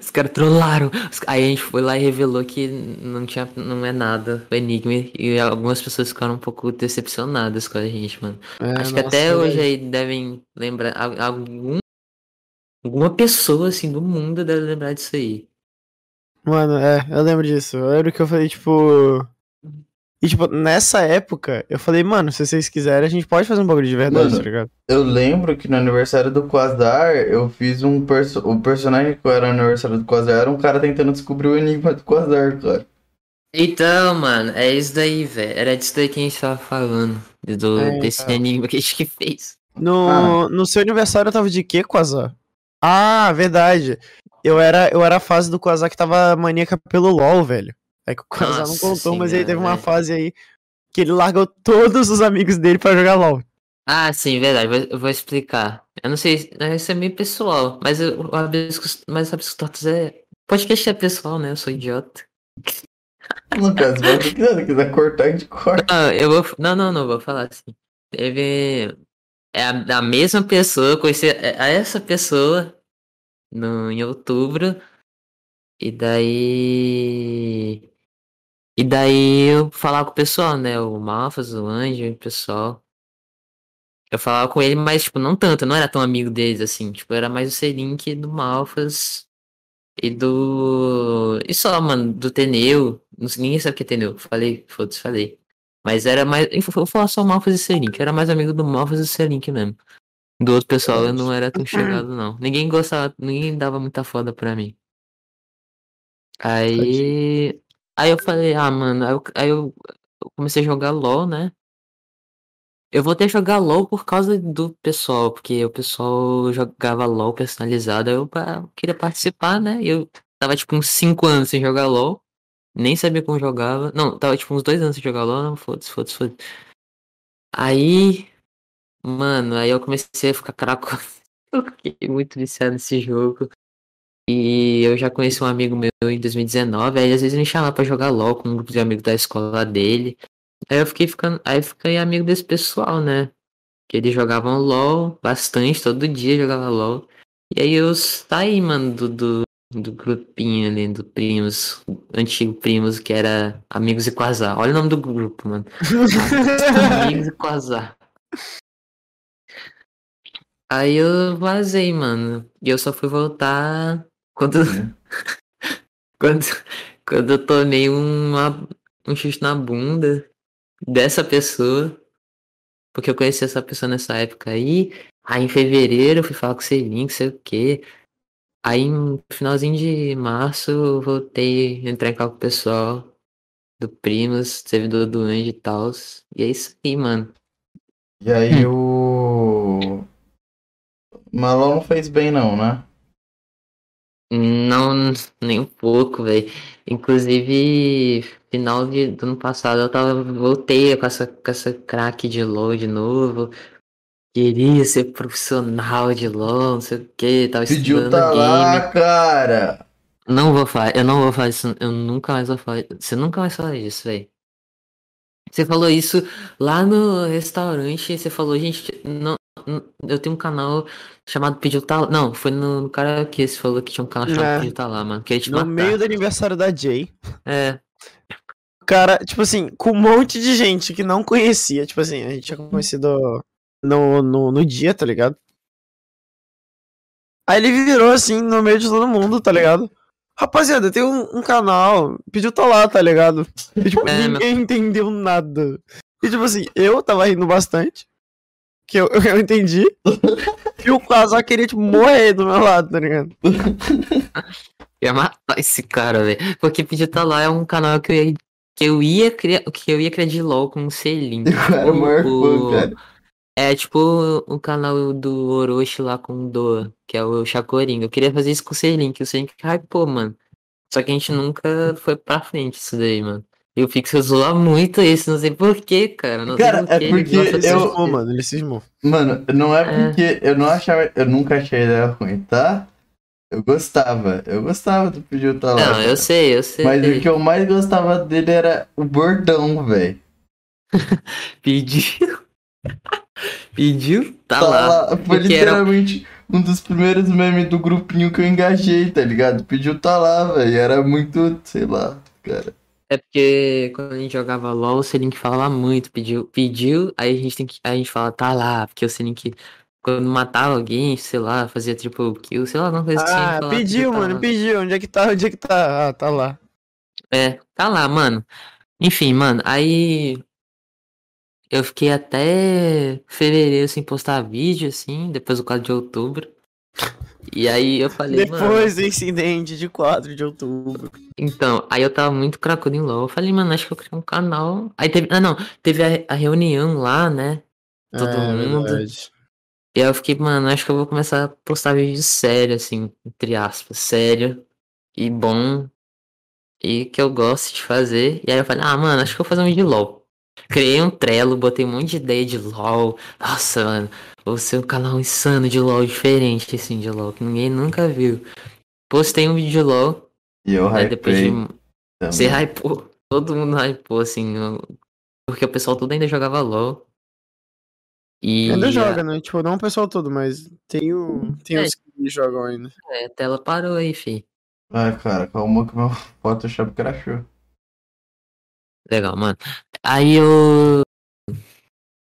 os cara trollaram. Aí a gente foi lá e revelou que não tinha. Não é nada o enigma. E algumas pessoas ficaram um pouco decepcionadas com a gente, mano. É, Acho que até hoje verdade. aí devem lembrar. al- Algum. Alguma pessoa assim do mundo deve lembrar disso aí. Mano, é, eu lembro disso. Eu lembro que eu falei, tipo. E, tipo, nessa época, eu falei, mano, se vocês quiserem, a gente pode fazer um bagulho de verdade, Mano, tá ligado? Eu lembro que no aniversário do Quasar, eu fiz um perso o personagem que era no aniversário do Quasar era um cara tentando descobrir o enigma do Quasar, cara. Então, mano, é isso daí, velho. Era disso daí que a gente tava falando. Do, É, desse enigma que a gente que fez. No, no seu aniversário eu tava de quê, Quasar? Ah, verdade. Eu era, eu era a fase do Quasar que tava maníaca pelo LOL, velho. É que o Quasar não contou, mas aí senhora, teve uma fase aí que ele largou todos os amigos dele pra jogar LOL. Ah, sim, verdade. vou- Eu vou explicar. Eu não sei, isso é meio pessoal, mas eu- o Rabiscos, mas o Rabiscos Tortos é. Podcast é pessoal, né? Eu sou idiota. Lucas, se você quiser, se quiser cortar, a gente corta. Ah, eu vou. Não, não, não, vou falar assim. Teve. É a, a mesma pessoa, eu conheci a- a essa pessoa no, em outubro. E daí. E daí eu falava com o pessoal, né? O Malfas, o Anjo, o pessoal. Eu falava com ele, mas, tipo, não tanto, eu não era tão amigo deles, assim. Tipo, era mais o Selink do Malfas e do. E só, mano, do Teneu. Ninguém sabe o que é Teneu. Falei, foda-se, falei. Mas era mais. Eu vou falar só Malfas e Selink. Eu era mais amigo do Malfas e Selink mesmo. Do outro pessoal eu não era tão chegado, não. Ninguém gostava, ninguém dava muita foda pra mim. Aí. Aí eu falei, ah, mano, aí eu, aí eu comecei a jogar LOL, né? Eu voltei a jogar LOL por causa do pessoal, porque o pessoal jogava LOL personalizado, aí eu queria participar, né? E eu tava tipo uns 5 anos sem jogar LOL, nem sabia como jogava. Não, tava tipo uns 2 anos sem jogar LOL, não, foda-se, foda-se, foda-se. Aí, mano, aí eu comecei a ficar craco. Eu fiquei muito viciado nesse jogo. E eu já conheci um amigo meu em 2019, aí às vezes ele me chamava pra jogar LOL com um grupo de amigos da escola dele. Aí eu fiquei ficando, aí fiquei amigo desse pessoal, né? Que eles jogavam LOL bastante, todo dia jogava LOL. E aí eu saí, mano, do, do, do grupinho ali, do primos, antigo primos, que era Amigos e Quasar. Olha o nome do grupo, mano. Amigos e Quasar. Aí eu vazei, mano. E eu só fui voltar quando. quando, quando eu tomei uma, um chute na bunda dessa pessoa. Porque eu conheci essa pessoa nessa época aí. Aí em fevereiro eu fui falar com o Selim, sei o quê. Aí no finalzinho de março eu voltei a entrar em contato com o pessoal do Primos, servidor do Anjo e tal. E é isso aí, mano. E aí o. Malon não fez bem não, né? Não, nem um pouco, velho. Inclusive, final de, do ano passado eu tava, voltei com essa, com essa craque de LoL de novo. Queria ser profissional de LoL, não sei o que, tava Pediu estudando tá game. lá, cara. Não vou falar, eu não vou falar isso, eu nunca mais vou falar. Você nunca mais fala isso, velho. Você falou isso lá no restaurante, você falou, gente, não, não- eu tenho um canal chamado Pediu Tá Lá. Não, foi no, no karaokê, você falou que tinha um canal chamado É. Pediu Tá Lá, mano. Queria te No matar. meio do aniversário da Jay. É, cara, tipo assim, com um monte de gente que não conhecia. Tipo assim, a gente tinha conhecido no, no, no dia, tá ligado? Aí ele virou assim, no meio de todo mundo, tá ligado? Rapaziada, tem um, um canal, pediu tá lá, tá ligado? E, tipo, É, ninguém entendeu nada. E tipo assim, eu tava rindo bastante. Que eu, eu entendi. e o Quasar queria, tipo, morrer do meu lado, tá ligado? ia matar esse cara, velho. Porque Pediu Tá Lá é um canal que eu ia, que eu ia criar, que eu ia criar de LOL com um selinho. É o maior fã, cara. É tipo o canal do Orochi lá com o Doa, que é o Chacoringa. Eu queria fazer isso com o Selim, que o Selim que hypou, mano. Só que a gente nunca foi pra frente isso daí, mano. E o Pixel zoa muito isso, não sei porquê, cara. Não Cara, sei por é porque Ele eu- cismou, mano, ele cismou. Mano, não é É. porque eu não achava. Eu nunca achei a ideia ruim, tá? Eu gostava. Eu gostava do Pediu tá lá. Não, cara. eu sei, eu sei. Mas o que eu mais gostava dele era o bordão, velho. Pediu. Pediu? Tá, Tá lá. lá. Foi Porque era- literalmente um dos primeiros memes do grupinho que eu engajei, tá ligado? Pediu tá lá, velho. Era muito, sei lá, cara. É porque quando a gente jogava LOL, o Selink falava muito, pediu, pediu, aí a gente tem que. A gente fala, tá lá, porque o Selink, quando matava alguém, sei lá, fazia triple kill, sei lá, alguma coisa assim. Ah, pediu, tá mano, lá. pediu. Onde é que tá? Onde é que tá? Ah, tá lá. É, tá lá, mano. Enfim, mano, aí. Eu fiquei até fevereiro sem postar vídeo, assim, depois do 4 de outubro. E aí eu falei. Depois do incidente de 4 de outubro. Então, aí eu tava muito cracudo em LOL. Eu falei, mano, acho que eu criei um canal. Aí teve. Ah, não, teve a, a reunião lá, né? Todo É, mundo. verdade. E aí eu fiquei, mano, acho que eu vou começar a postar vídeo sério, assim, entre aspas, sério e bom. E que eu gosto de fazer. E aí eu falei, ah, mano, acho que eu vou fazer um vídeo de LOL. Criei um Trello, botei um monte de ideia de LOL. Nossa, mano, vou ser um canal insano de LOL, diferente, assim, de LOL, que ninguém nunca viu. Postei um vídeo de LOL, E eu aí depois hypei de também. você hypou. Todo mundo hypou, assim. eu- Porque o pessoal todo ainda jogava LOL. E Ainda joga, né? Tipo, não o pessoal todo, mas tem, o, tem É. os que jogam ainda. é, a tela parou aí, fi. Ai, cara, calma que meu Photoshop crashou. Legal, mano. Aí eu.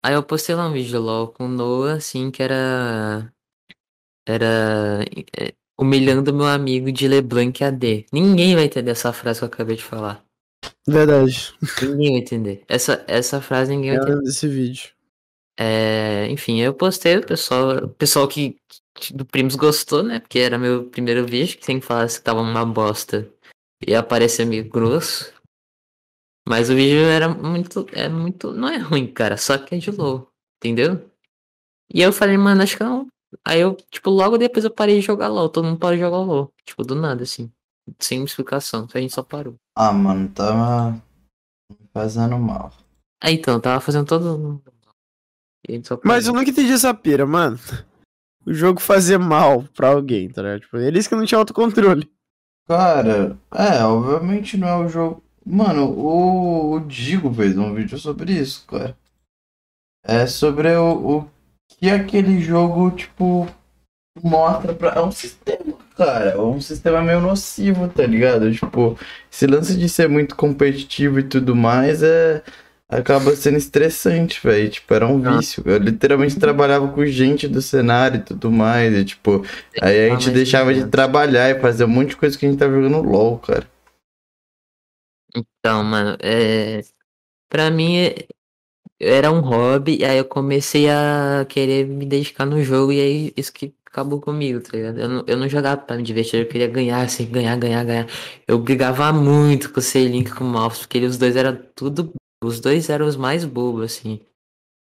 Aí eu postei lá um vídeo de LOL com o Noah, assim, que era. Era. é, Humilhando meu amigo de LeBlanc AD. Ninguém vai entender essa frase que eu acabei de falar. Verdade. Ninguém vai entender. Essa, essa frase ninguém vai Eu entender. lembro desse vídeo. É, enfim, eu postei, o pessoal, o pessoal que, que do Primos gostou, né? Porque era meu primeiro vídeo, que sem falar que tava uma bosta ia aparecer meio grosso. Mas o vídeo era muito, é muito, não é ruim, cara, só que é de LoL, entendeu? E eu falei, mano, acho que não. Aí eu, tipo, logo depois eu parei de jogar LoL, todo mundo parou de jogar LoL, tipo, do nada, assim, sem explicação, a gente só parou. Ah, mano, tava fazendo mal. Aí então, tava fazendo todo. E a gente só Mas eu nunca entendi essa pira, mano. O jogo fazer mal pra alguém, tá ligado? Tipo, eles que não tinham autocontrole. Cara, é, obviamente não é o jogo. Mano, o, o Digo fez um vídeo sobre isso, cara. É sobre o, o que aquele jogo, tipo, mostra pra. É um sistema, cara. É um sistema meio nocivo, tá ligado? Tipo, esse lance de ser muito competitivo e tudo mais é. Acaba sendo estressante, velho. Tipo, era um Ah. vício. Eu literalmente trabalhava com gente do cenário e tudo mais. E, tipo, aí a Ah, gente deixava de entendo. trabalhar e fazer um monte de coisa que a gente tá jogando LOL, cara. Então, mano, é... pra mim é- era um hobby, e aí eu comecei a querer me dedicar no jogo, e aí isso que acabou comigo, tá ligado? Eu não, eu não jogava pra me divertir, eu queria ganhar, assim, ganhar, ganhar, ganhar. Eu brigava muito com o Seilink e com o Malphus, porque os dois eram tudo. Os dois eram os mais bobos, assim.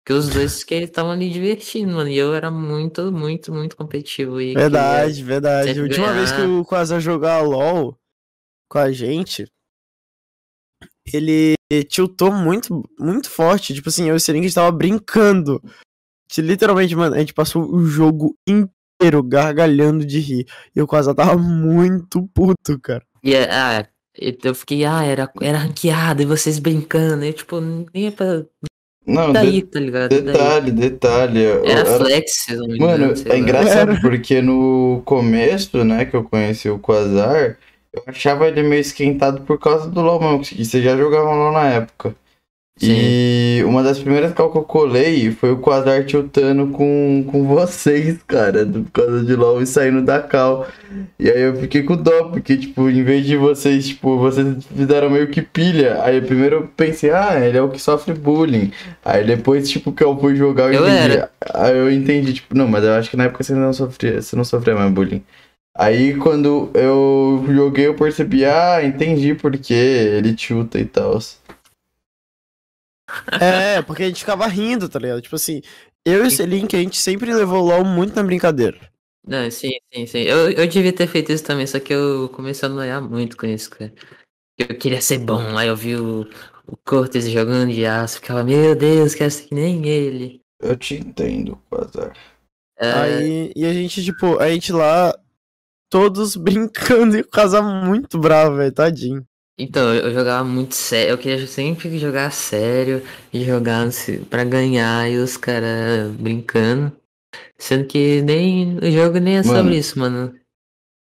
Porque os dois que eles estavam ali divertindo, mano, e eu era muito, muito, muito competitivo. E queria- Verdade, verdade. A sempre última vez que ganhar. o Quasar jogar LOL com a gente, ele tiltou muito, muito forte. Tipo assim, eu e o Sering, a gente tava brincando. Que, literalmente, mano, a gente passou o jogo inteiro gargalhando de rir. E o Quasar tava muito puto, cara. E é, ah, e eu fiquei, ah, era, era ranqueado, e vocês brincando, eu tipo, nem é pra. Não, Daí, de- tá ligado? Daí. detalhe, detalhe. eu- Era era- flex, se não me Mano, engano. sei é engraçado Era. porque no começo, né, que eu conheci o Quasar, eu achava ele meio esquentado por causa do LoL mesmo, que você já jogava LoL na época. E uma das primeiras cal que eu colei foi o Quasar tiltando com, com vocês, cara, por causa de LoL e saindo da cal. E aí eu fiquei com dó, porque, tipo, em vez de vocês, tipo, vocês fizeram meio que pilha. Aí primeiro eu pensei, ah, ele é o que sofre bullying. Aí depois, tipo, que eu fui jogar, eu Eu entendi. era. Aí eu entendi, tipo, não, mas eu acho que na época você não sofria, você não sofria mais bullying. Aí quando eu joguei, eu percebi, ah, entendi porque ele tilta e tal. É, porque a gente ficava rindo, tá ligado? Tipo assim, eu e o Selink, a gente sempre levou o LOL muito na brincadeira. Não, sim, sim, sim. Eu, eu devia ter feito isso também, só que eu comecei a noiar muito com isso, cara. Eu queria ser bom, aí eu vi o, o Cortez jogando de aço, ficava, meu Deus, quero ser que nem ele. Eu te entendo, Quasar. É, Aí, e a gente, tipo, a gente lá, todos brincando e o Quasar muito bravo, velho, tadinho. Então, eu jogava muito sério, eu queria sempre jogar sério e jogar pra ganhar e os caras brincando. Sendo que nem o jogo nem é Mano, sobre isso, mano.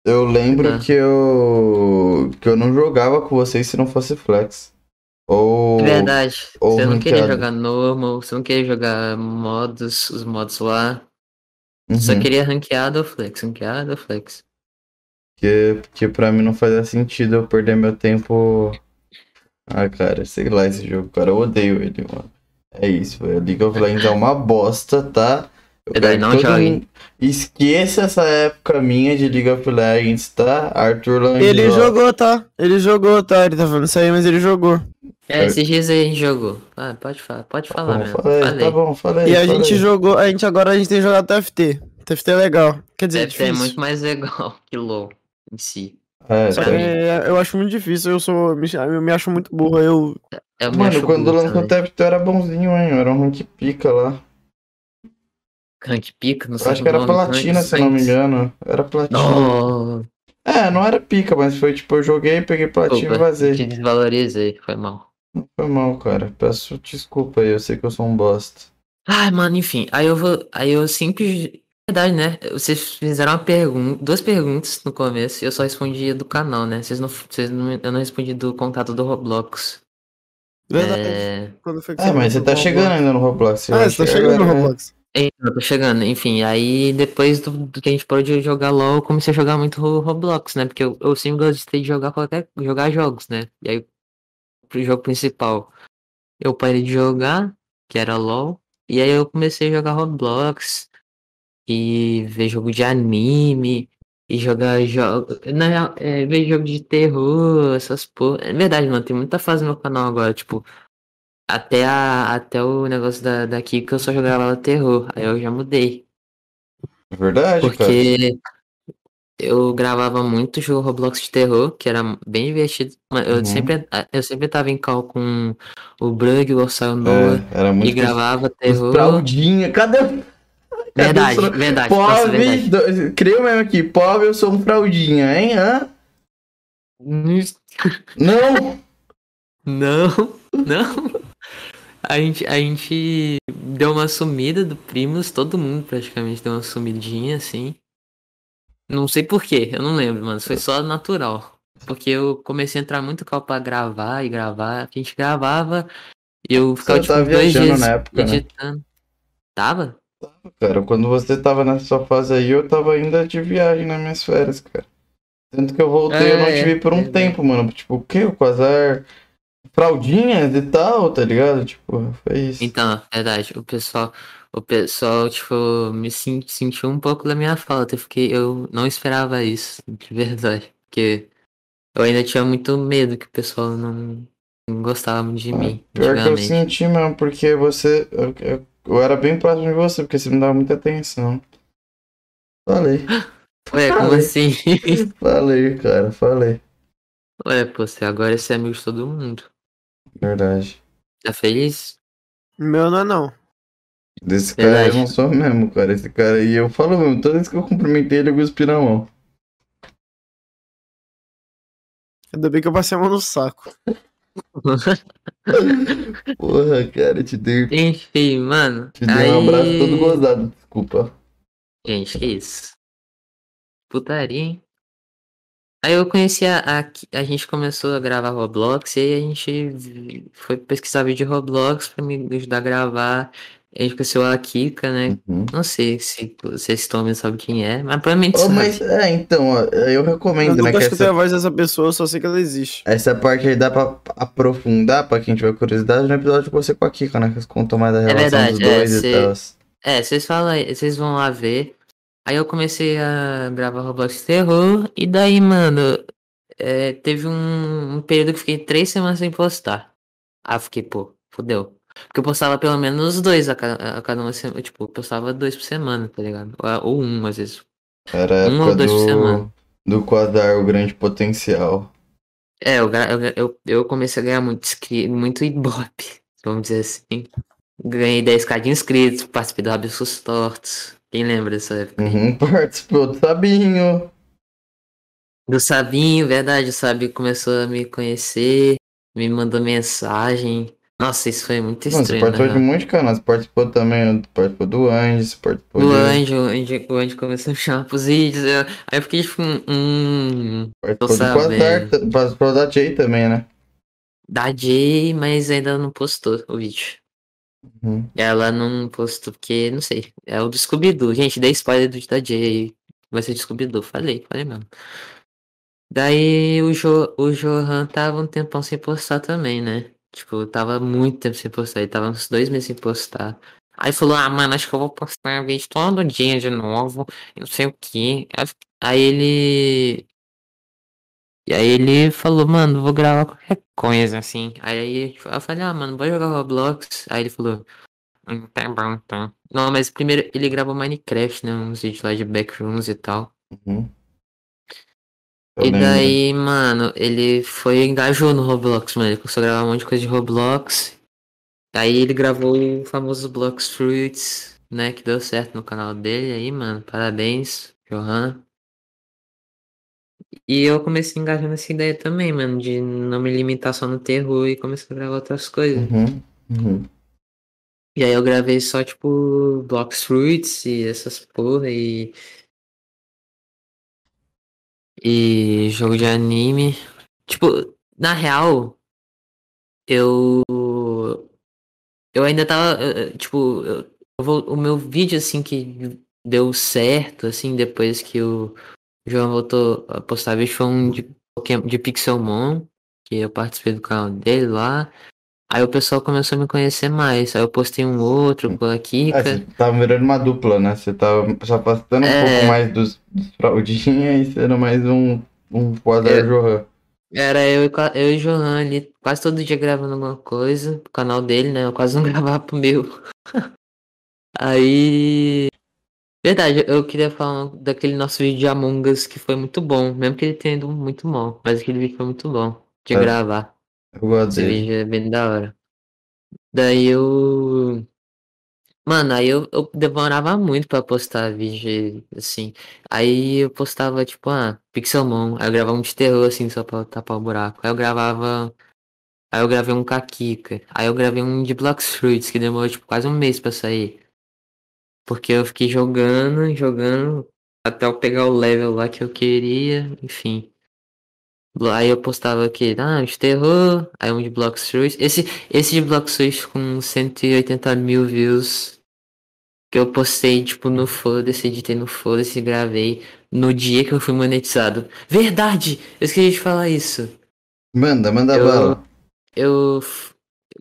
Eu lembro Ah. que eu que eu não jogava com vocês se não fosse flex. Ou verdade, ou você não queria ranqueado. jogar normal, você não queria jogar modos, os modos lá. Só Uhum. queria ranqueado ou flex, ranqueado ou flex. Porque, porque pra mim não fazia sentido eu perder meu tempo. Ah, cara, sei lá esse jogo, cara. Eu odeio ele, mano. É isso, velho. League of Legends é uma bosta, tá? Eu quero não joguem. mundo Esqueça essa época minha de League of Legends, tá? Arthur Langlois. Ele jogou, tá? Ele jogou, tá? Ele tá falando isso aí, mas ele jogou. É, É. esses dias aí a gente jogou. Ah, pode falar, pode Tá falar bom, mesmo. falei, Falei. tá bom, falei. E a falei. gente jogou, a gente agora a gente tem jogado TFT. TFT é legal. Quer dizer, é Deve ser difícil. muito mais legal que LoL em si. É, Só tá. que é, eu acho muito difícil, eu sou. Eu me, eu me acho muito burro, eu. Eu me Mano, acho quando burro lançou o. TFT eu era bonzinho, hein? Eu era um rank pica lá. Rank pica, não Eu sei acho que era platina, se não me engano. Era platina. Não, É, não era pica, mas foi tipo, eu joguei, peguei platina e desculpa, vazei. te desvalorizei, foi mal. Foi mal, cara. Peço desculpa aí, eu sei que eu sou um bosta. Ai, mano, enfim, aí eu vou. Aí eu sempre. Verdade, né? Vocês fizeram uma pergunta, duas perguntas no começo e eu só respondi do canal, né? Vocês não, vocês não, eu não respondi do contato do Roblox. Verdade. É, É, mas você tá voltou chegando ainda no Roblox. Roblox? Ah, você tá chegando no Roblox. é, eu tô chegando, enfim, aí depois do, do que a gente pôde jogar LOL, eu comecei a jogar muito Ro- Roblox, né? Porque eu, eu sempre gostei de jogar qualquer. jogar jogos, né? E aí, pro jogo principal, eu parei de jogar, que era LOL, e aí eu comecei a jogar Roblox e ver jogo de anime. E jogar jogo. Na real, é, ver jogo de terror, essas porra. É verdade, mano, tem muita fase no meu canal agora, tipo. Até, a, até o negócio da, daqui que eu só jogava terror. Aí eu já mudei. É verdade, cara. Porque eu gravava muito jogo Roblox de terror, que era bem divertido. Eu, Uhum. sempre, eu sempre tava em call com o Brug, o Orsaio Noah, É, era muito e gravava terror. Fraldinha, cadê? Verdade, verdade, Pobre, verdade. do- creio mesmo aqui, pobre eu sou um fraldinha, hein? Hã? Não! Não, não. A gente, a gente deu uma sumida do Primos, todo mundo praticamente deu uma sumidinha assim. Não sei porquê, eu não lembro, mano. Foi só natural. Porque eu comecei a entrar muito calmo pra gravar e gravar. A gente gravava e eu ficava Você tipo tava dois viajando dias na época, né? editando. Tava? Cara, quando você tava nessa sua fase aí, eu tava ainda de viagem nas minhas férias, cara. Tanto que eu voltei, eu não É, te vi por um é, tempo, mano. Tipo, o quê? O Quasar. Fraldinhas e tal, tá ligado? Tipo, foi isso. Então, verdade, o pessoal, o pessoal, tipo, me sen- sentiu um pouco da minha falta. Eu fiquei, eu não esperava isso, de verdade. Porque eu ainda tinha muito medo que o pessoal não, não gostava muito de mim, Pior que eu senti mesmo, porque você. Eu, eu- eu era bem próximo de você, porque você me dava muita atenção. Falei. Ué, como Falei. assim? Falei, cara, falei. Ué, pô, você agora é amigo de todo mundo. Verdade. Tá feliz? Meu não é não. Desse cara eu Verdade. não sou mesmo, cara. Esse cara aí, eu falo mesmo, toda vez que eu cumprimentei ele, eu cuspi na mão. Ainda bem que eu passei a mão no saco. Porra, cara, te dei, Enfim, mano. te dei aí... um abraço todo gozado, desculpa. Gente, que isso? Putaria, hein? Aí eu conheci a, a, a gente começou a gravar Roblox e aí a gente foi pesquisar vídeo de Roblox pra me ajudar a gravar. A gente conheceu a Kika, né? Uhum. Não sei se vocês também sabem quem é, mas provavelmente Oh, sabe. mas, é, então, eu Eu recomendo, né, nunca que escutei essa, a voz dessa pessoa, eu só sei que ela existe. essa parte aí dá pra aprofundar, pra quem tiver curiosidade, no episódio com você com a Kika, né, que contam mais da relação verdade, dos é, dois e cê- tal. É, vocês falam aí, vocês vão lá ver. Aí eu comecei a gravar Roblox Terror e daí, mano, é, teve um, um período que eu fiquei três semanas sem postar. Aí eu fiquei, pô, fodeu. Porque eu postava pelo menos dois a cada, a cada uma semana. Tipo, eu postava dois por semana, tá ligado? Ou, ou um, às vezes. Era Um ou dois por semana. do, do Quasar, o grande potencial. É, eu, eu, eu, eu comecei a ganhar muito, muito ibope, vamos dizer assim. Ganhei 10k de inscritos, participei do Rabiscos Tortos. Quem lembra dessa época? Uhum, participou do Sabinho. Do Sabinho, verdade, o Sabinho começou a me conhecer, me mandou mensagem. Nossa, isso foi muito Mano, você estranho, participou né? de um monte de canal. Você participou também, participou do Andy, você participou O de... Anjo, o Anjo, o Anjo começou a chamar pros vídeos. eu- Aí eu fiquei tipo, hum, Participou do Quasar, da Jay também, né? da Jay, mas ainda não postou o vídeo. Uhum. Ela não postou porque, não sei, é o do Scooby-Doo. Gente, dei spoiler do da Jay aí. Vai ser Scooby-Doo. Falei, falei mesmo. Daí o, jo, o Johan tava um tempão sem postar também, né? Tipo, tava muito tempo sem postar. Ele tava uns dois meses sem postar. Aí falou, ah, mano, acho que eu vou postar vídeo todo dia de novo. Não sei o que. Aí ele. E aí ele falou, mano, vou gravar qualquer coisa, assim. Aí eu falei, ah, mano, vou jogar Roblox. Aí ele falou, hum, tá bom, então. Não, mas primeiro ele gravou Minecraft, né? Uns vídeos lá de backrooms e tal. Uhum. Eu E lembro. daí, mano, ele foi engajou no Roblox, mano. Ele começou a gravar um monte de coisa de Roblox. Aí ele gravou o famoso Blox Fruits, né? Que deu certo no canal dele aí, mano. Parabéns, Johan. E eu comecei a engajar nessa ideia também, mano, de não me limitar só no terror e começar a gravar outras coisas. Uhum. Uhum. E aí eu gravei só, tipo, Blox Fruits e essas porra e. E jogo de anime. Tipo, na real, eu. Eu ainda tava. eh, eh, Tipo, o meu vídeo, assim, que deu certo, assim, depois que o João voltou a postar vídeo, foi um de, de Pixelmon, que eu participei do canal dele lá. Aí o pessoal começou a me conhecer mais. Aí eu postei um outro com a Ah, Kika. você tava virando uma dupla, né? Você tava se afastando um É. pouco mais dos, dos e sendo mais um, um Quasar É. Johan. Era eu, e eu e o Johan ali, quase todo dia gravando alguma coisa. Pro canal dele, né? Eu quase não gravava pro meu. Aí. Verdade, eu queria falar daquele nosso vídeo de Among Us que foi muito bom. Mesmo que ele tenha ido muito mal. Mas aquele vídeo foi muito bom de É. gravar. Eu gosto Esse dele. vídeo é bem da hora. Daí eu. Mano, aí eu, eu demorava muito pra postar vídeo, assim. Aí eu postava, tipo, ah, Pixelmon. Aí eu gravava um de terror, assim, só pra tapar o buraco. Aí eu gravava. Aí eu gravei um Kakika. Aí eu gravei um de Blocks Fruits, que demorou, tipo, quase um mês pra sair. Porque eu fiquei jogando, jogando. Até eu pegar o level lá que eu queria, enfim. Aí eu postava aqui, ah, de terror, aí um de Block Street. Esse, esse de Block Street com 180 mil views que eu postei, tipo, no foda-se, editei no foda-se, gravei no dia que eu fui monetizado. Verdade! Eu esqueci de falar isso. Manda, manda Eu- bala. Eu,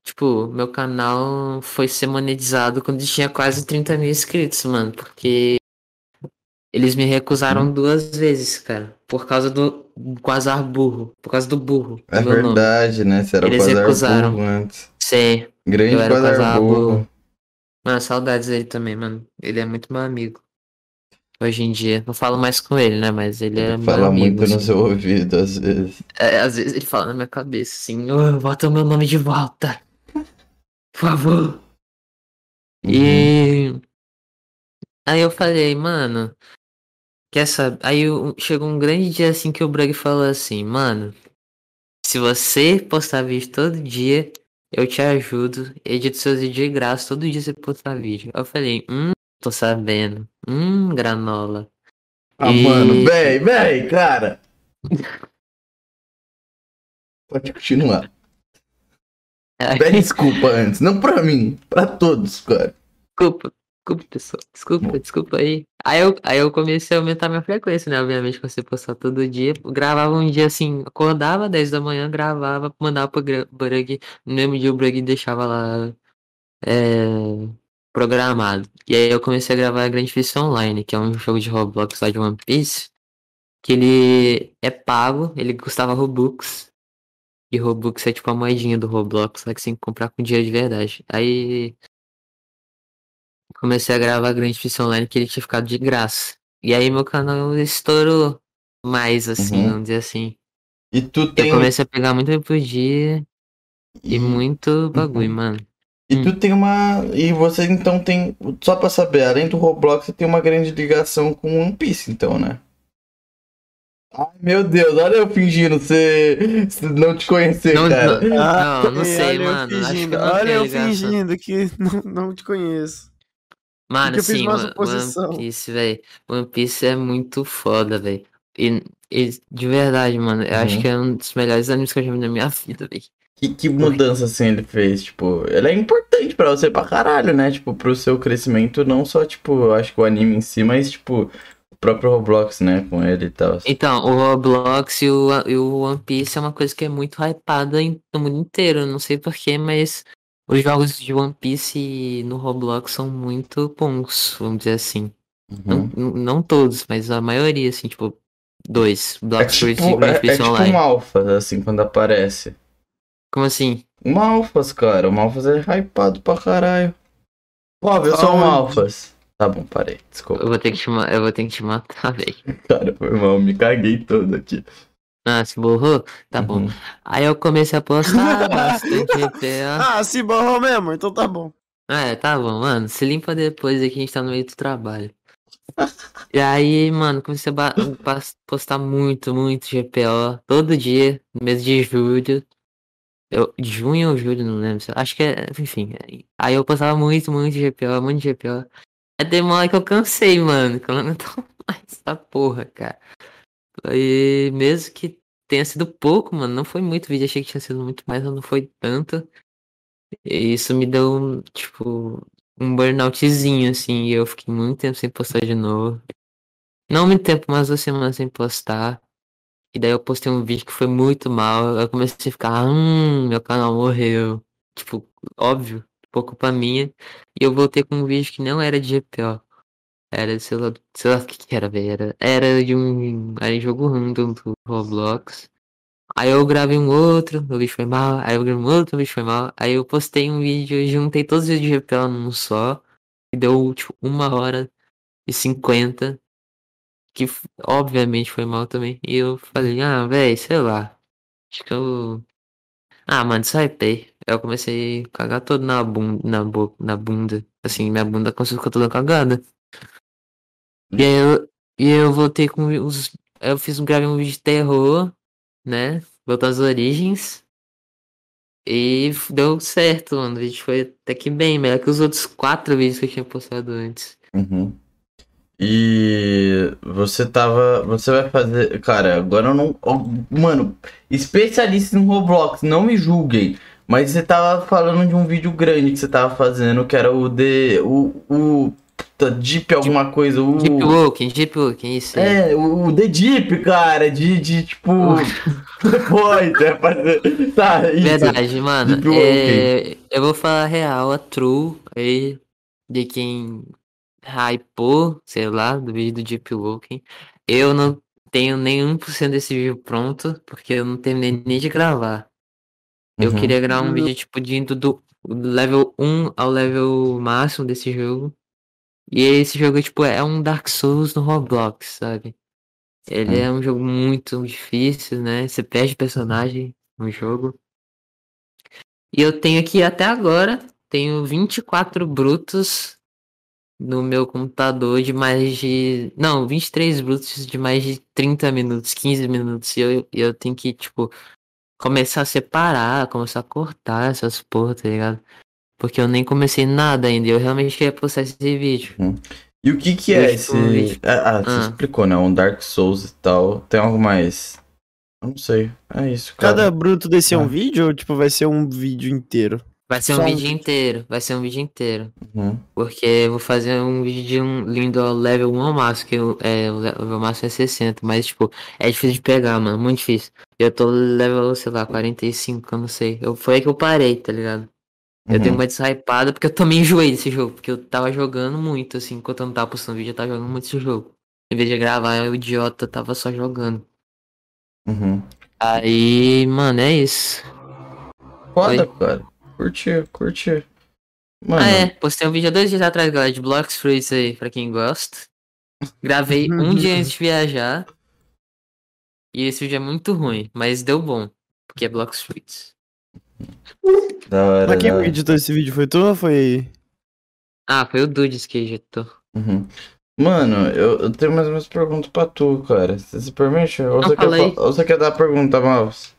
tipo, meu canal foi ser monetizado quando tinha quase 30 mil inscritos, mano, porque eles me recusaram duas vezes, cara, por causa do Quasar burro, por causa do burro, do É nome. verdade, né? Você era Eles quasar recusaram. burro antes. Sei. Grande Eu era quasar quasar burro. burro. Mano, saudades dele também, mano. Ele é muito meu amigo. Hoje em dia. Não falo mais com ele, né? Mas ele é Ele meu fala amigo. muito no assim. seu ouvido, às vezes. É, às vezes ele fala na minha cabeça assim, "Ô, bota o meu nome de volta. Por favor. Uhum. E aí eu falei, mano, quer saber? Aí eu- chegou um grande dia assim que o Brug falou assim, mano, se você postar vídeo todo dia, eu te ajudo, edito seus vídeos de graça, todo dia você postar vídeo. Eu falei, hum, tô sabendo. Hum, granola. Ah, E- mano, véi, véi, cara. Pode continuar. Pede desculpa antes. Não pra mim, pra todos, cara. Desculpa, desculpa, pessoal. Desculpa, desculpa aí. Aí eu, aí eu comecei a aumentar minha frequência, né? Obviamente, você postar todo dia. Gravava um dia assim, acordava 10 da manhã, gravava, mandava pro Brug. No mesmo dia o Brug deixava lá é, programado. E aí eu comecei a gravar a Grand Fist Online, que é um jogo de Roblox lá de One Piece. Que ele é pago, ele custava Robux. E Robux é tipo a moedinha do Roblox, lá que você tem que comprar com dinheiro de verdade. Aí comecei a gravar Grande Fist Online que ele tinha ficado de graça. E aí meu canal estourou mais, assim, Uhum. vamos dizer assim. E tu Eu tem. comecei a pegar muito por dia e muito bagulho, Uhum. mano. E tu tem uma. E você então tem. Só pra saber, além do Roblox, você tem uma grande ligação com One Piece, então, né? Ai, meu Deus, olha eu fingindo ser. ser- não te conhecer, Não, cara. não, Ah, não, não sei, olha eu mano. Acho que fingindo, não olha eu ligação. fingindo que não, não te conheço. Mano, sim, One- Piece, velho. One Piece é muito foda, velho. E, e de verdade, mano, eu acho Uhum. que é um dos melhores animes que eu já vi na minha vida, velho. Que, que mudança assim ele fez? Tipo, ele é importante pra você pra caralho, né? Tipo, pro seu crescimento, não só, tipo, eu acho que o anime em si, mas, tipo, o próprio Roblox, né? Com ele e tal. Então, o Roblox e o, e o One Piece é uma coisa que é muito hypada em- no mundo inteiro. Não sei porquê, mas os jogos de One Piece no Roblox são muito bons, vamos dizer assim. Não, Uhum. não- não todos, mas a maioria, assim, tipo, dois. É Block Street e tipo, Grand é, é tipo Online. um alfa, assim, quando aparece. Como assim? Um alfas, cara. Um alfas é hypado pra caralho. Pô, eu sou um Aonde? alfas. Tá bom, parei. Desculpa, Eu vou ter que te, ma- eu vou ter que te matar, velho. cara. Foi mal, me caguei todo aqui. Ah, se borrou? Tá bom. Uhum. Aí eu comecei a postar bastante GPA. Ah, se borrou mesmo, então tá bom. É, tá bom, mano. Se limpa depois aqui, a gente tá no meio do trabalho. E aí, mano, comecei a postar muito, muito GPO. Todo dia, no mês de julho. Eu, junho ou julho, não lembro. Acho que é, enfim. Aí eu postava muito, muito GPO, muito GPO. Uma hora que eu cansei, mano. Que eu não aguento mais essa porra, cara. E mesmo que tenha sido pouco, mano, não foi muito vídeo. Achei que tinha sido muito mais, mas não foi tanto. E isso me deu, tipo, um burnoutzinho, assim. E eu fiquei muito tempo sem postar de novo. Não muito tempo, mas duas semanas sem postar. E daí eu postei um vídeo que foi muito mal. Eu comecei a ficar, hum, meu canal morreu. Tipo, óbvio, por culpa minha. E eu voltei com um vídeo que não era de GPO. Era, sei lá, sei lá o que, que era, velho. Era, era de um. Era de jogo random do Roblox. Aí eu gravei um outro, o vídeo foi mal. Aí eu gravei um outro, o vídeo foi mal. Aí eu postei um vídeo juntei todos os vídeos de GPO num só. E deu, tipo, uma hora e cinquenta. Que obviamente foi mal também. E eu falei, ah, velho, sei lá. Acho que eu. Ah, mano. Aí eu comecei a cagar todo na bunda, na boca, na bunda. Assim, minha bunda começou a ficar toda cagada. E aí eu, e eu voltei com os. Eu fiz um gravei um vídeo de terror, né? Voltou às origens. E deu certo, mano. O vídeo foi até que bem, melhor que os outros quatro vídeos que eu tinha postado antes. Uhum. E você tava. Você vai fazer. Cara, agora eu não. Mano, especialista em Roblox, não me julguem. Mas você tava falando de um vídeo grande que você tava fazendo, que era o de. O. o puta, Deep alguma coisa. O, Deep Walking, Deep Walking, isso é, o o The Deep, cara, de, de tipo. Depois, é fazer. Tá, isso. Verdade, mano. É, eu vou falar a real, a true aí de quem hypou, sei lá, do vídeo do Deep Walking. Eu não tenho nenhum por cento desse vídeo pronto, porque eu não terminei nem de gravar. Eu Uhum. queria gravar um Uhum. vídeo, tipo, de indo do level 1 ao level máximo desse jogo. E esse jogo, tipo, é um Dark Souls no Roblox, sabe? Ele Hum. é um jogo muito difícil, né? Você perde personagem no jogo. E eu tenho aqui até agora, tenho 24 brutos no meu computador de mais de. Não, 23 brutos de mais de 30 minutos, 15 minutos. E eu, eu tenho que, tipo, começar a separar, começar a cortar essas porra, tá ligado? Porque eu nem comecei nada ainda. Eu realmente queria postar esse vídeo. E o que que é Eu esse. Ah, ah, você Ah. explicou, né? Um Dark Souls e tal. Tem algo mais. Eu não sei. É isso, cara. Cada bruto desse é Ah. um vídeo ou, tipo, vai ser um vídeo inteiro? Vai ser Só um um vídeo vídeo. inteiro. Vai ser um vídeo inteiro. Uhum. Porque eu vou fazer um vídeo de um lindo level 1 ao máximo, que eu- é, o level máximo é 60, mas tipo, é difícil de pegar, mano, muito difícil. Eu tô level, sei lá, 45, eu não sei. Eu, foi aí que eu parei, tá ligado? Eu dei Uhum. uma deshypada porque eu também enjoei desse jogo, porque eu tava jogando muito, assim, enquanto eu não tava postando vídeo, eu tava jogando muito esse jogo. Em vez de gravar, eu idiota tava só jogando. Uhum. Aí, mano, é isso. Foda, cara. Curti, curti. Mano, Ah, é, postei um vídeo há dois dias atrás, galera, de Blocks Fruits aí, pra quem gosta. Gravei um dia antes de viajar. E esse vídeo é muito ruim, mas deu bom. Porque é Blocks Fruits. Da hora. Mas quem da hora. editou esse vídeo? Foi tu ou foi. Ah, foi o Dudes que editou. Uhum. Mano, eu, eu tenho mais umas perguntas pra tu, cara. Você se permite? Ou você, quer, fa- ou você quer dar a pergunta, Maus?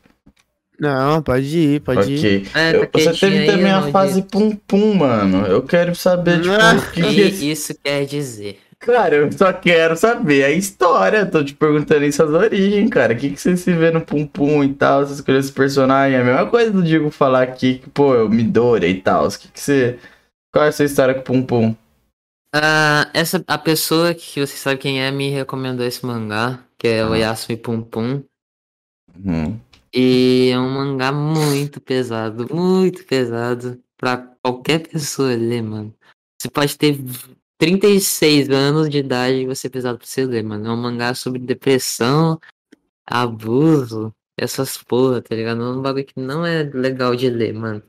Não, pode ir, pode ir. Ok. É, Eu- tá você quietinho teve aí, também a fase pum pum, mano. Eu quero saber, tipo, o que, isso quer dizer? Cara, eu só quero saber a história. Tô te perguntando isso as origens, cara. O que, que você se vê no Pum Pum e tal? Você escolheu esse personagem. É a mesma coisa do Diego falar aqui que, pô, eu me dore e tal. O que, que você. Qual é a sua história com o Pum Pum? Ah, essa, a pessoa que você sabe quem é me recomendou esse mangá, que é o Ah. Yasumi Pum Pum. Uhum. E é um mangá muito pesado, muito pesado pra qualquer pessoa ler, mano. Você pode ter 36 anos de idade você é pesado pra você ler, mano. É um mangá sobre depressão, abuso, essas porra, tá ligado? É um bagulho que não é legal de ler, mano.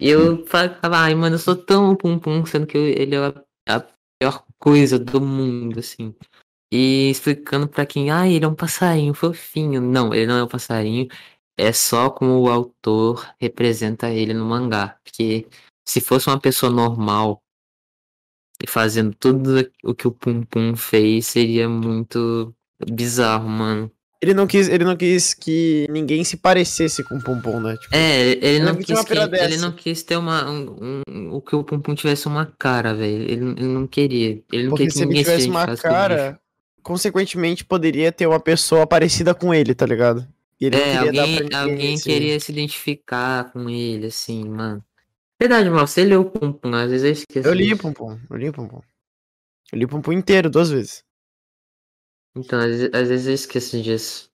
E eu falava, ai, mano, eu sou tão pum pum, sendo que ele é a, pior coisa do mundo, assim. E explicando pra quem, ah, ele é um passarinho fofinho. Não, ele não é um passarinho. É só como o autor representa ele no mangá. Porque se fosse uma pessoa normal e fazendo tudo o que o Pum Pum fez, seria muito bizarro, mano. Ele não quis, ele não quis que ninguém se parecesse com o Pompom, né? Tipo, É, ele, ele não uma quis que, ele não quis ter uma um, um- o que o Pum Pum tivesse uma cara, velho. Ele, ele não queria. Ele não porque queria que se ele ninguém tivesse uma cara, consequentemente poderia ter uma pessoa parecida com ele, tá ligado? E ele não É, alguém, alguém queria se identificar com ele, assim, mano. Verdade, mal, você leu o Pum Pum, às vezes eu esqueço. Eu li o disso. Pompom, eu li o Pompom. Eu li o Pompom inteiro, duas vezes. Então, às vezes, às vezes eu esqueço disso.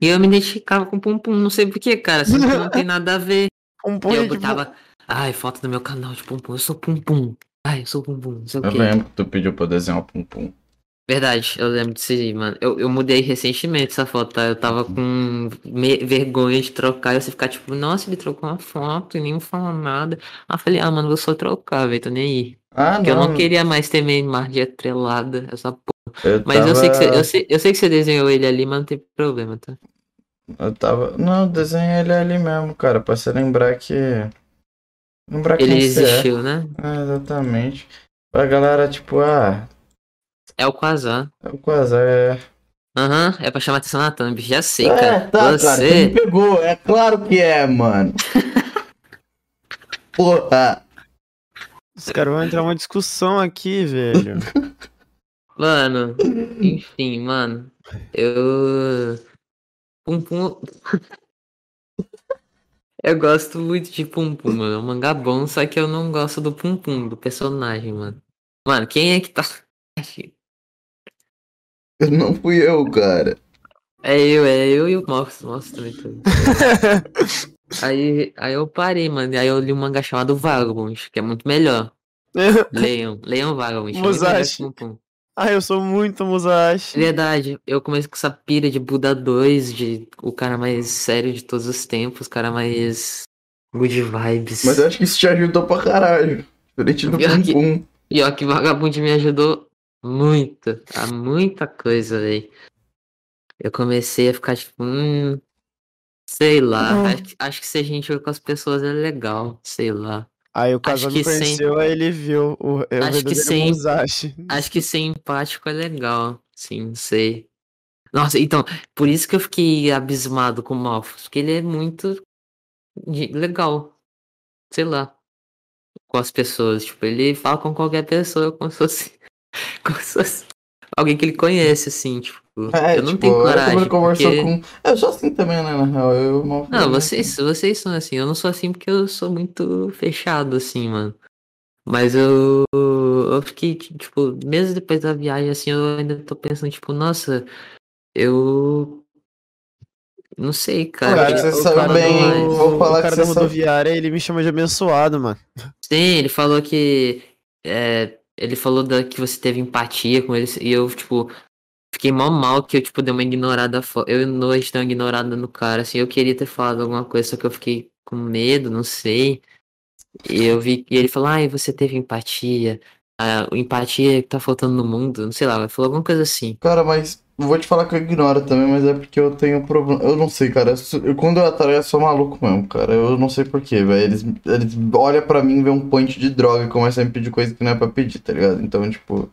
E eu me identificava com o Pum Pum, não sei porquê, cara, não tem nada a ver. Pompom E é eu tipo, botava, ai, foto do meu canal de Pum Pum, eu sou Pum Pum. Ai, eu sou Pum Pum, não sei o Eu quê. lembro que tu pediu pra eu desenhar o Pum Pum. Verdade, eu lembro disso aí, mano. Eu, eu mudei recentemente essa foto, tá? Eu tava com me- vergonha de trocar e você ficar tipo, nossa, ele trocou uma foto e nem falou nada. Aí eu falei, ah, mano, vou só trocar, velho, tô nem aí. Ah, Porque eu não. não queria mais ter minha imagem atrelada, essa porra. Eu Mas tava... eu, sei que você, eu, sei, eu sei que você desenhou ele ali, mas não tem problema, tá? Eu tava. Não, eu desenhei ele ali mesmo, cara. Pra você lembrar que. Lembrar Ele quem é. existiu, né? Ah, exatamente. Pra galera, tipo, ah, É o Quasar. é o Quasar é. Aham, é pra chamar atenção na thumb. Já sei, é, cara. tá, cara, você você. me pegou. É claro que é, mano. Porra. Os caras vão entrar uma discussão aqui, velho. Mano, enfim, mano. Eu. Pum Pum. Eu gosto muito de Pum Pum, mano. É um mangá bom, só que eu não gosto do Pum Pum, do personagem, mano. Mano, quem é que tá. Não fui eu, cara. É eu, é eu e o Mox. Nossa, também. Aí, aí eu parei, mano. e Aí eu li um mangá chamado Vagabond, que é muito melhor. Leiam, leiam Vagabond. é Musashi. Ah, eu sou muito Musashi. Verdade, eu comecei com essa pira de Buda 2, de o cara mais sério de todos os tempos, o cara mais good vibes. Mas eu acho que isso te ajudou pra caralho. Diferente do Pior Pum que- Pum. Pior que Vagabond me ajudou muito, a muita coisa, velho. Eu comecei a ficar tipo, hum, sei lá, Hum. acho, que- acho que ser gentil com as pessoas é legal, sei lá. Aí o casal me conheceu, aí ele viu o, o Acho que sim. Musashi. Acho que ser empático é legal, sim, sei. Nossa, então, por isso que eu fiquei abismado com o Malphus, porque ele é muito de- legal, sei lá, com as pessoas. Tipo, ele fala com qualquer pessoa como se fosse, como se fosse alguém que ele conhece, assim, tipo. É, eu não tipo, tenho coragem. ele conversou porque- com. Eu sou assim também, né, na real. Eu mal Não, falei, vocês, vocês são assim. Eu não sou assim porque eu sou muito fechado, assim, mano. Mas eu, eu fiquei, tipo, mesmo depois da viagem, assim, eu ainda tô pensando, tipo, nossa, eu. Não sei, cara. Cara, o que você eu sabe falo bem, vou falar o cara que da você sabe- rodoviária, ele me chama de abençoado, mano. Sim, ele falou que. é, ele falou da, que você teve empatia com ele e eu, tipo, fiquei mal mal que eu, tipo, dei uma ignorada. Eu e uma ignorada no cara, assim. Eu queria ter falado alguma coisa, só que eu fiquei com medo, não sei. E eu vi que ele falou, ai, você teve empatia. A empatia que tá faltando no mundo, não sei lá, ele falou alguma coisa assim. Cara, mas vou te falar que eu ignoro também, mas é porque eu tenho problema. Eu não sei, cara. Eu quando eu atraio, eu sou maluco mesmo, cara. Eu não sei porquê, velho. Eles, eles olham pra mim, vê um point de droga e começam a me pedir coisa que não é pra pedir, tá ligado? Então, tipo.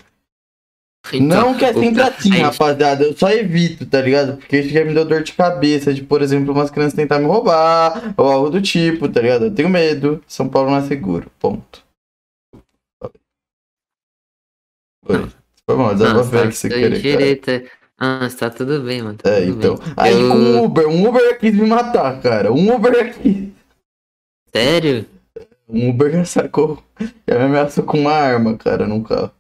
Então, não que é sempre assim, aí- rapaziada. Eu só evito, tá ligado? Porque isso já me deu dor de cabeça de, por exemplo, umas crianças tentar me roubar ou algo do tipo, tá ligado? Eu tenho medo. São Paulo não é seguro. Ponto. Oi. Foi mal, desabafei aqui sem querer, cara. direita. Ah, está tudo bem, mano. tá É, então. bem. Aí Eu- com o Uber, um Uber quis me matar, cara. Um Uber aqui. Sério? Um Uber sacou. Já me ameaçou com uma arma, cara, num carro.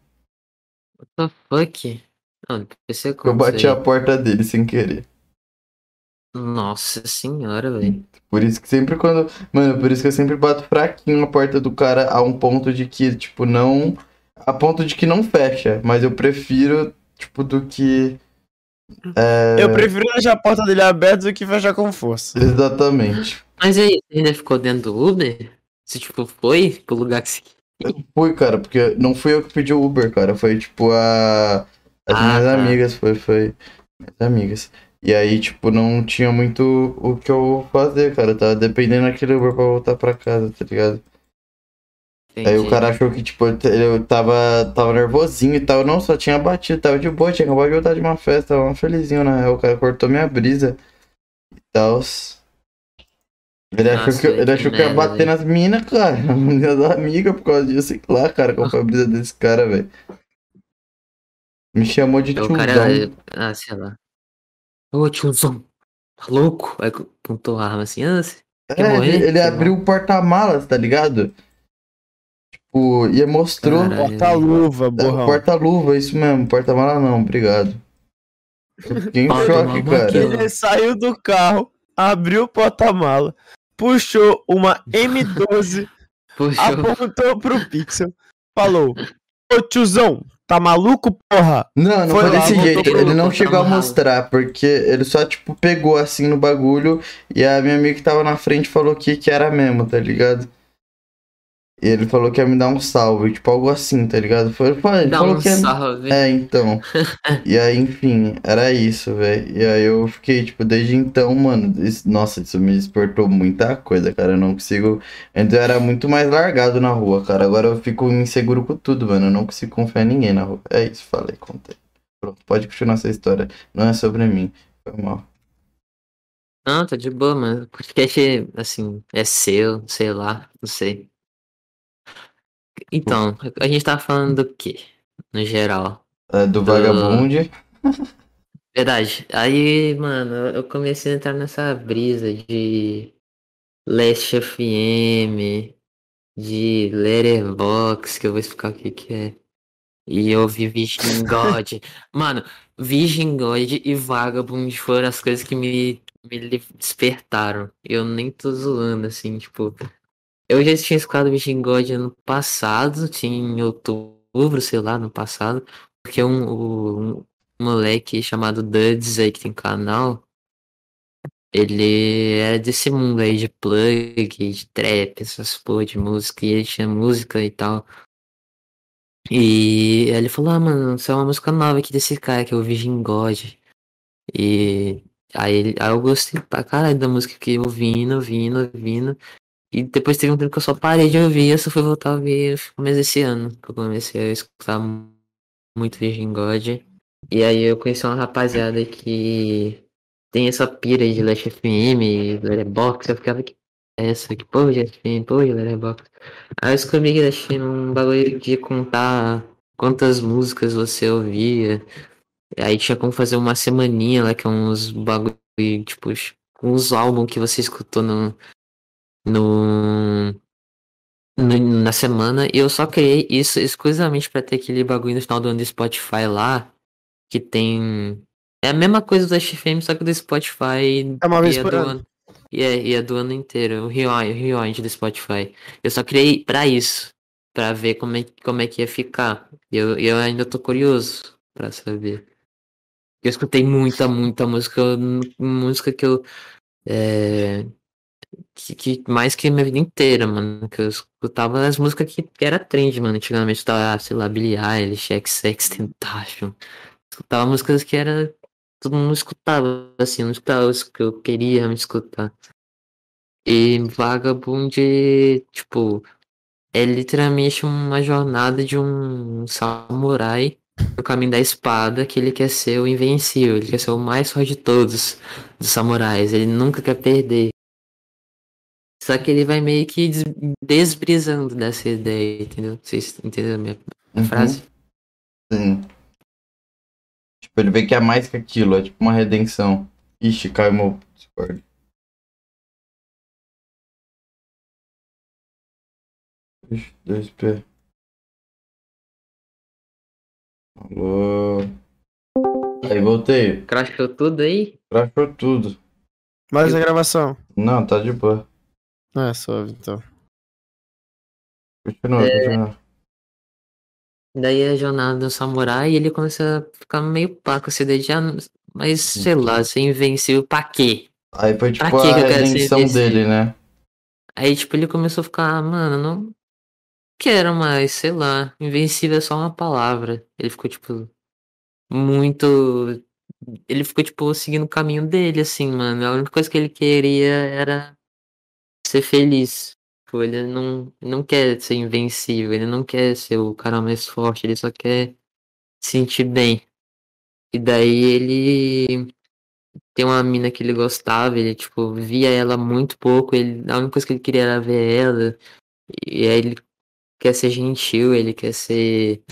What the fuck? Não, você Eu bati a porta dele sem querer. Nossa senhora, velho. Por isso que sempre quando. Mano, por isso que eu sempre bato fraquinho a porta do cara a um ponto de que, tipo, não. A ponto de que não fecha. Mas eu prefiro, tipo, do que. É... Eu prefiro deixar a porta dele aberta do que fechar com força. Exatamente. Mas aí, você ainda ficou dentro do Uber? Você, tipo, foi pro lugar que você Fui, cara, porque não fui eu que pedi o Uber, cara. Foi, tipo, a. As Ah, minhas tá. amigas, foi, foi. Minhas amigas. E aí, tipo, não tinha muito o que eu fazer, cara. Eu tava dependendo daquele Uber pra voltar pra casa, tá ligado? Aí o Entendi. cara achou que, tipo, eu tava, tava nervosinho e tal. Não, só tinha batido, tava de boa, tinha acabado de voltar de uma festa, tava felizinho, na real. O cara cortou minha brisa e tal. Ele achou, que, ele que achou que eu ia bater nas minas, cara. Minhas amigas, por causa disso, sei lá, cara, qual foi a brisa desse cara, velho. Me chamou de O tiozão. cara, ah, sei lá. Ô, tiozão, tá louco? Aí apontou a arma assim, ah, você É, ele, ele abriu o porta-malas, tá ligado? Tipo, e mostrou Caralho. Porta-luva, É, o borrão. porta-luva, isso mesmo, porta-mala não, obrigado. Fiquei em choque, mala cara. Ele saiu do carro, abriu o porta-mala, puxou uma M12, Puxa, apontou pro Pixel, falou: Ô tiozão, tá maluco, porra? Não, não Foi foi, desse jeito. Ele não chegou a mostrar, porque ele só, tipo, pegou assim no bagulho e a minha amiga que tava na frente falou que, que era mesmo, tá ligado? E ele falou que ia me dar um salve, tipo, algo assim, tá ligado? Foi, foi, ele dá falou um que ia... salve. É, então. E aí, enfim, era isso, velho. E aí eu fiquei, tipo, desde então, mano, isso- nossa, isso me despertou muita coisa, cara. Eu não consigo. Antes eu era muito mais largado na rua, cara. Agora eu fico inseguro com tudo, mano. Eu não consigo confiar em ninguém na rua. É isso, falei, contei. Pronto, pode continuar essa história. Não é sobre mim. Foi mal. Não, tá de boa, mano. O podcast, assim, é seu, sei lá, não sei. Então, a gente tava falando do quê? No geral. É, do Vagabund. Verdade. Aí, mano, eu comecei a entrar nessa brisa de Last FM, de Letterboxd, que eu vou explicar o que que é. E eu vi Virgin God. Mano, Virgin God e Vagabond foram as coisas que me, me despertaram. Eu nem tô zoando, assim, tipo. Eu já tinha escutado Virgin God ano passado, tinha em outubro, sei lá, no passado. Porque um, um, moleque chamado Duds aí que tem canal. Ele era desse mundo aí de plug, de trap, essas porra de música, e ele tinha música e tal. E ele falou, ah, mano, isso é uma música nova aqui desse cara, que é o Virgin God. E aí, aí eu gostei pra caralho da música que eu ouvindo, ouvindo, ouvindo. E depois teve um tempo que eu só parei de ouvir, eu só fui voltar a ouvir no começo desse ano, que eu comecei a escutar mu- muito Virgin God. E aí eu conheci uma rapaziada que tem essa pira de Last FM, Letterboxd, eu ficava que é essa, que porra de FM, porra. Aí eu descobri que é um bagulho de contar quantas músicas você ouvia. Aí tinha como fazer uma semaninha lá, que é uns bagulho, tipo, uns álbuns que você escutou no, no, no- na semana. E eu só criei isso exclusivamente pra ter aquele bagulho no final do ano do Spotify lá, que tem. É a mesma coisa do FM, só que do Spotify. É uma vez e por do ano. E é, e é do ano inteiro, o rewind, o rewind do Spotify. Eu só criei pra isso, pra ver como é, como é que ia ficar. Eu, eu ainda tô curioso pra saber. Eu escutei muita, muita música, música que eu. É, que, que mais que minha vida inteira, mano. Que eu escutava as músicas que, era trend, mano. Antigamente tava, sei lá, Billie Eilish, XX Tentation. Escutava músicas que era. Todo mundo escutava, assim, não escutava as que eu queria realmente escutar. E Vagabond, tipo, é literalmente uma jornada de um samurai no caminho da espada, que ele quer ser o invencível, ele quer ser o mais forte de todos dos samurais, ele nunca quer perder. Só que ele vai meio que des- desbrisando dessa ideia, entendeu? Vocês entenderam a minha Uhum. frase? Sim. Tipo, ele vê que é mais que aquilo, é tipo uma redenção. Ixi, caiu meu Discord. Ixi, 2P. Alô. Aí, voltei. Crashou tudo aí? Crashou tudo. Mais a gravação. Não, tá de boa. É, suave, então. Continua, É. continua. Daí a jornada do samurai e ele começa a ficar meio pá com essa ideia de, ah, mas sei lá, ser invencível pra quê? Aí foi tipo Pra que a que eu quero ser redenção invencível? dele, né? Aí, tipo, ele começou a ficar, "Ah, mano, não quero mais, sei lá, invencível é só uma palavra. Ele ficou, tipo, muito. Ele ficou, tipo, seguindo o caminho dele, assim, mano. A única coisa que ele queria era ser feliz. Tipo, ele não, não quer ser invencível, ele não quer ser o cara mais forte, ele só quer se sentir bem. E daí ele tem uma mina que ele gostava, ele, tipo, via ela muito pouco, ele, a única coisa que ele queria era ver ela. E aí ele quer ser gentil, ele quer ser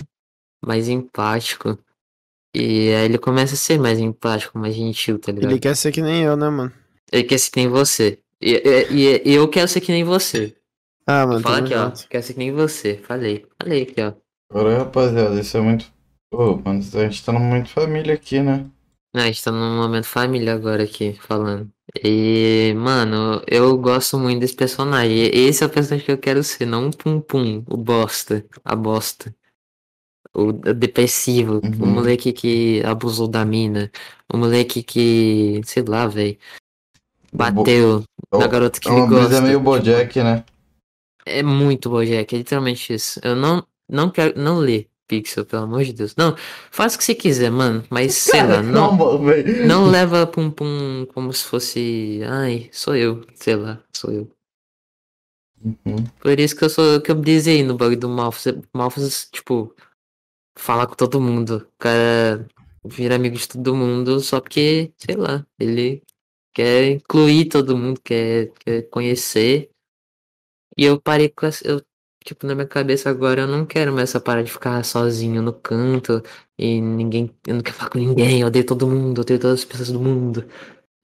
mais empático. E aí ele começa a ser mais empático, mais gentil, tá ligado? Ele quer ser que nem eu, né, mano? Ele quer ser que nem você. E, e, e eu quero ser que nem você. Ah, mano, Fala aqui, ó. Quero ser que nem você. Falei. Falei aqui, ó. Agora, rapaziada, isso é muito. Pô, mano, a gente tá num momento família aqui, né? Não, a gente tá num momento família agora aqui, falando. E, mano, eu gosto muito desse personagem. Esse é o personagem que eu quero ser, não um pum pum, o bosta, a bosta. O depressivo, o Uhum. moleque que abusou da mina, o moleque que, sei lá, velho, bateu É na garota que É ele uma gosta. meio Bojack, né? É muito Bojack, é literalmente isso. Eu não, não quero, não lê Pixel, pelo amor de Deus. Não, faz o que você quiser, mano, mas sei lá, não, velho. não leva pum pum como se fosse, ai, sou eu, sei lá, sou eu. Uhum. Por isso que eu sou, que eu brisei no bug do Malphus. Malphus, tipo, fala com todo mundo. O cara vira amigo de todo mundo só porque, sei lá, ele quer incluir todo mundo, quer, quer conhecer. E eu parei com essa, eu tipo, na minha cabeça agora eu não quero mais essa parada de ficar sozinho no canto e ninguém. Eu não quero falar com ninguém, eu odeio todo mundo, eu odeio todas as pessoas do mundo.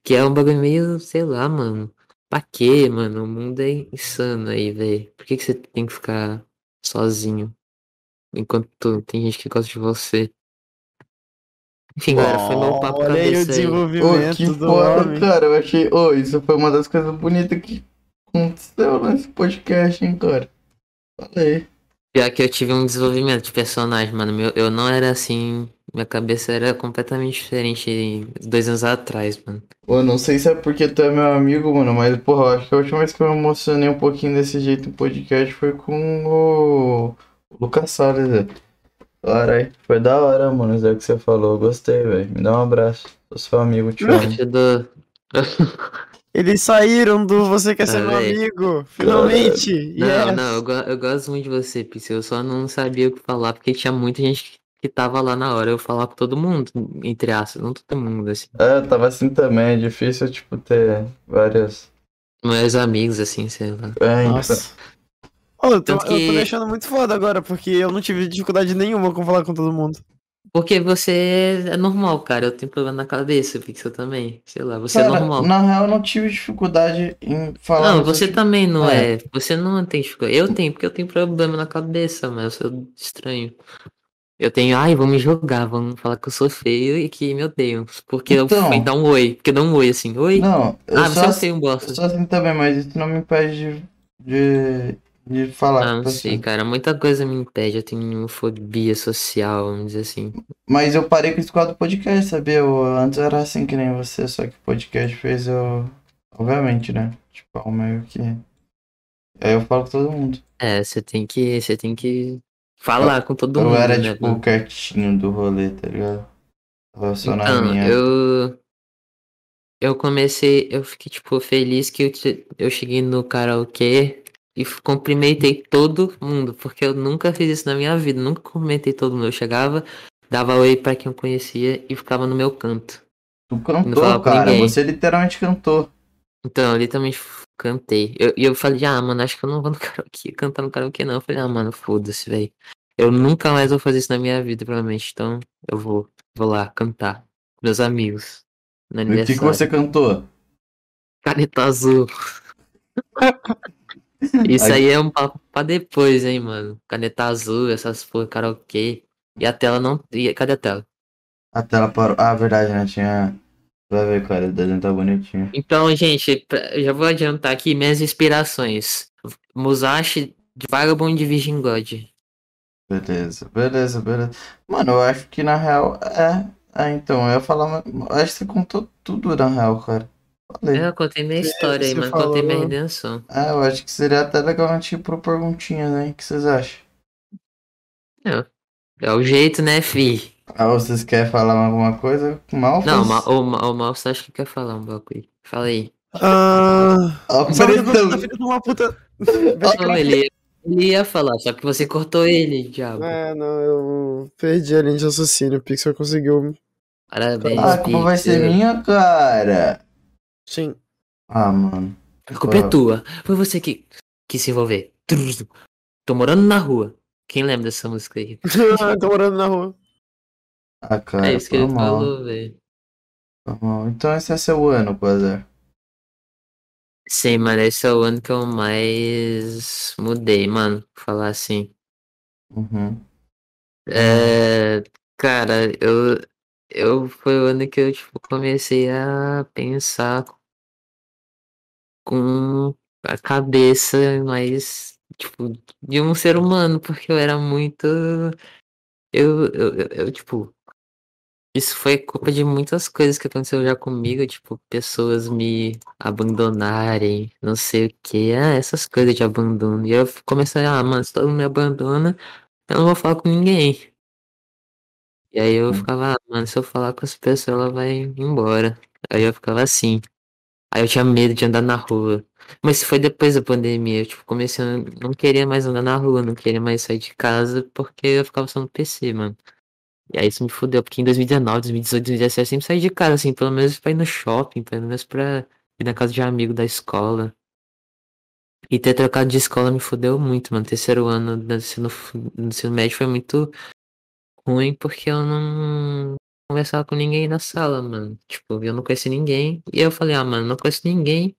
Que é um bagulho meio, sei lá, mano. Pra quê, mano? O mundo é insano aí, velho. Por que, que você tem que ficar sozinho? Enquanto tem gente que gosta de você. Enfim, galera, foi meu papo Olha aí o cabeça aí. Ô, desenvolvimento que do foda, homem. cara. Eu achei. Ô, isso foi uma das coisas bonitas que aconteceu nesse podcast, hein, cara. Falei. Pior que eu tive um desenvolvimento de personagem, mano. Meu, eu não era assim. Minha cabeça era completamente diferente dois anos atrás, mano. Pô, não sei se é porque tu é meu amigo, mano, mas, porra, eu acho que a última vez que eu me emocionei um pouquinho desse jeito no podcast foi com o, o Lucas Salles, velho. Caralho, foi da hora, mano, é o que você falou. Gostei, velho. Me dá um abraço. Sou seu amigo, te Eu amo. te dou. Eles saíram do Você Quer Ser Ah, Meu véi. Amigo. Finalmente. Não, Yes. não, eu, eu gosto muito de você, Pixel. Eu só não sabia o que falar, porque tinha muita gente que, que tava lá na hora. Eu falar com todo mundo, entre aspas, não todo mundo, assim. É, eu tava assim também, é difícil, tipo, ter várias. Meus amigos, assim, sei lá. É, então. Ô, eu, tô, Tanto eu tô me achando muito foda agora, porque eu não tive dificuldade nenhuma com falar com todo mundo. Porque você é normal, cara. Eu tenho problema na cabeça, Pixel também. Sei lá, você é Cara, normal. na real, eu não tive dificuldade em falar. Não, você também não É. é. Você não tem dificuldade. Eu tenho, porque eu tenho problema na cabeça, mas eu sou estranho. Eu tenho, ai, vamos jogar, vamos falar que eu sou feio e que me odeiam. Porque eu Então. fui dar um oi. Porque dá um oi assim, oi? Não, eu ah, você sou, é assim, feio, um eu bosta. sou assim também, mas isso não me impede de, de, de falar. Ah, com não você. sei, cara. Muita coisa me impede. Eu tenho fobia social, vamos dizer assim. Mas eu parei com isso por causa do podcast, sabia? Eu, antes eu era assim que nem você, só que o podcast fez eu. Obviamente, né? Tipo, é meio que. Aí eu falo com todo mundo. É, você tem que. Você tem que falar com todo eu mundo, era, né? tipo, o quietinho do rolê, tá ligado? Tava só na Então, minha. eu. Eu comecei. Eu fiquei, tipo, feliz que eu, eu cheguei no karaokê e cumprimentei todo mundo. Porque eu nunca fiz isso na minha vida. Nunca cumprimentei todo mundo. Eu chegava, dava oi pra quem eu conhecia e ficava no meu canto. Tu cantou, cara. Você literalmente cantou. Então, eu literalmente cantei. Eu- E eu, falei, ah, mano, acho que eu não vou no karaokê, cantar no karaokê, não. Eu falei, ah, mano, foda-se, velho. Eu nunca mais vou fazer isso na minha vida, provavelmente. Então, eu vou, vou lá cantar. com Meus amigos. No E o que, que você cantou? Caneta azul. Isso Aí- é um papo pra depois, hein, mano. Caneta azul, essas porra, karaokê. E a tela não. E, cadê a tela? A tela parou. Ah, verdade, né? Tinha. Vai ver, cara, o desenho tá bonitinho. Então, gente, pra- já vou adiantar aqui minhas inspirações. Musashi de Vagabond de Virgin God. Beleza, beleza, beleza. Mano, eu acho que na real é. É, então, eu ia falar. Acho que você contou tudo na real, cara. Falei. É, Eu contei minha história aí, mano. Contei minha redenção. É, eu acho que seria até legal a gente ir pro perguntinhas, né? O que vocês acham? É o jeito, né, fi? Ah, vocês querem falar alguma coisa? Mal Não, faz- o, o Malfo acho que quer falar um bagulho. Fala aí. Ah. Ah, Só filho então- filha de uma puta. Não, ele, ele ia falar, só que você cortou ele, diabo. É, não, eu perdi a linha de raciocínio. O Pixel conseguiu. Parabéns, Ah, a culpa vai ser minha, cara. Sim. Ah, mano. A culpa é tua. Foi você que quis se envolver. Tô morando na rua. Quem lembra dessa música aí? Tô morando na rua. Ah, cara, é isso que ele mal, falou, velho. Então esse é seu ano, Quasar. Sim, mano, esse é o ano que eu mais mudei, mano. pra Falar assim. Uhum. É, cara, eu, eu foi o ano que eu tipo, comecei a pensar com a cabeça mais tipo de um ser humano, porque eu era muito eu, eu, eu, eu, tipo isso foi culpa de muitas coisas que aconteceu já comigo, tipo, pessoas me abandonarem, não sei o que, ah, essas coisas de abandono. E eu comecei, ah, mano, se todo mundo me abandona, eu não vou falar com ninguém. E aí eu Hum. ficava, ah, mano, se eu falar com essa pessoa, ela vai embora. Aí eu ficava assim. Aí eu tinha medo de andar na rua. Mas foi depois da pandemia, eu tipo, comecei a não queria mais andar na rua, não queria mais sair de casa, porque eu ficava só no PC, mano. E aí isso me fudeu, porque em 2019, 2018, 2017 eu sempre saí de casa, assim, pelo menos pra ir no shopping, pelo menos pra ir na casa de amigo da escola. E ter trocado de escola me fudeu muito, mano. Terceiro ano do ensino, do ensino médio foi muito ruim porque eu não conversava com ninguém na sala, mano. Tipo, eu não conheci ninguém. E eu falei, ah, mano, não conheço ninguém.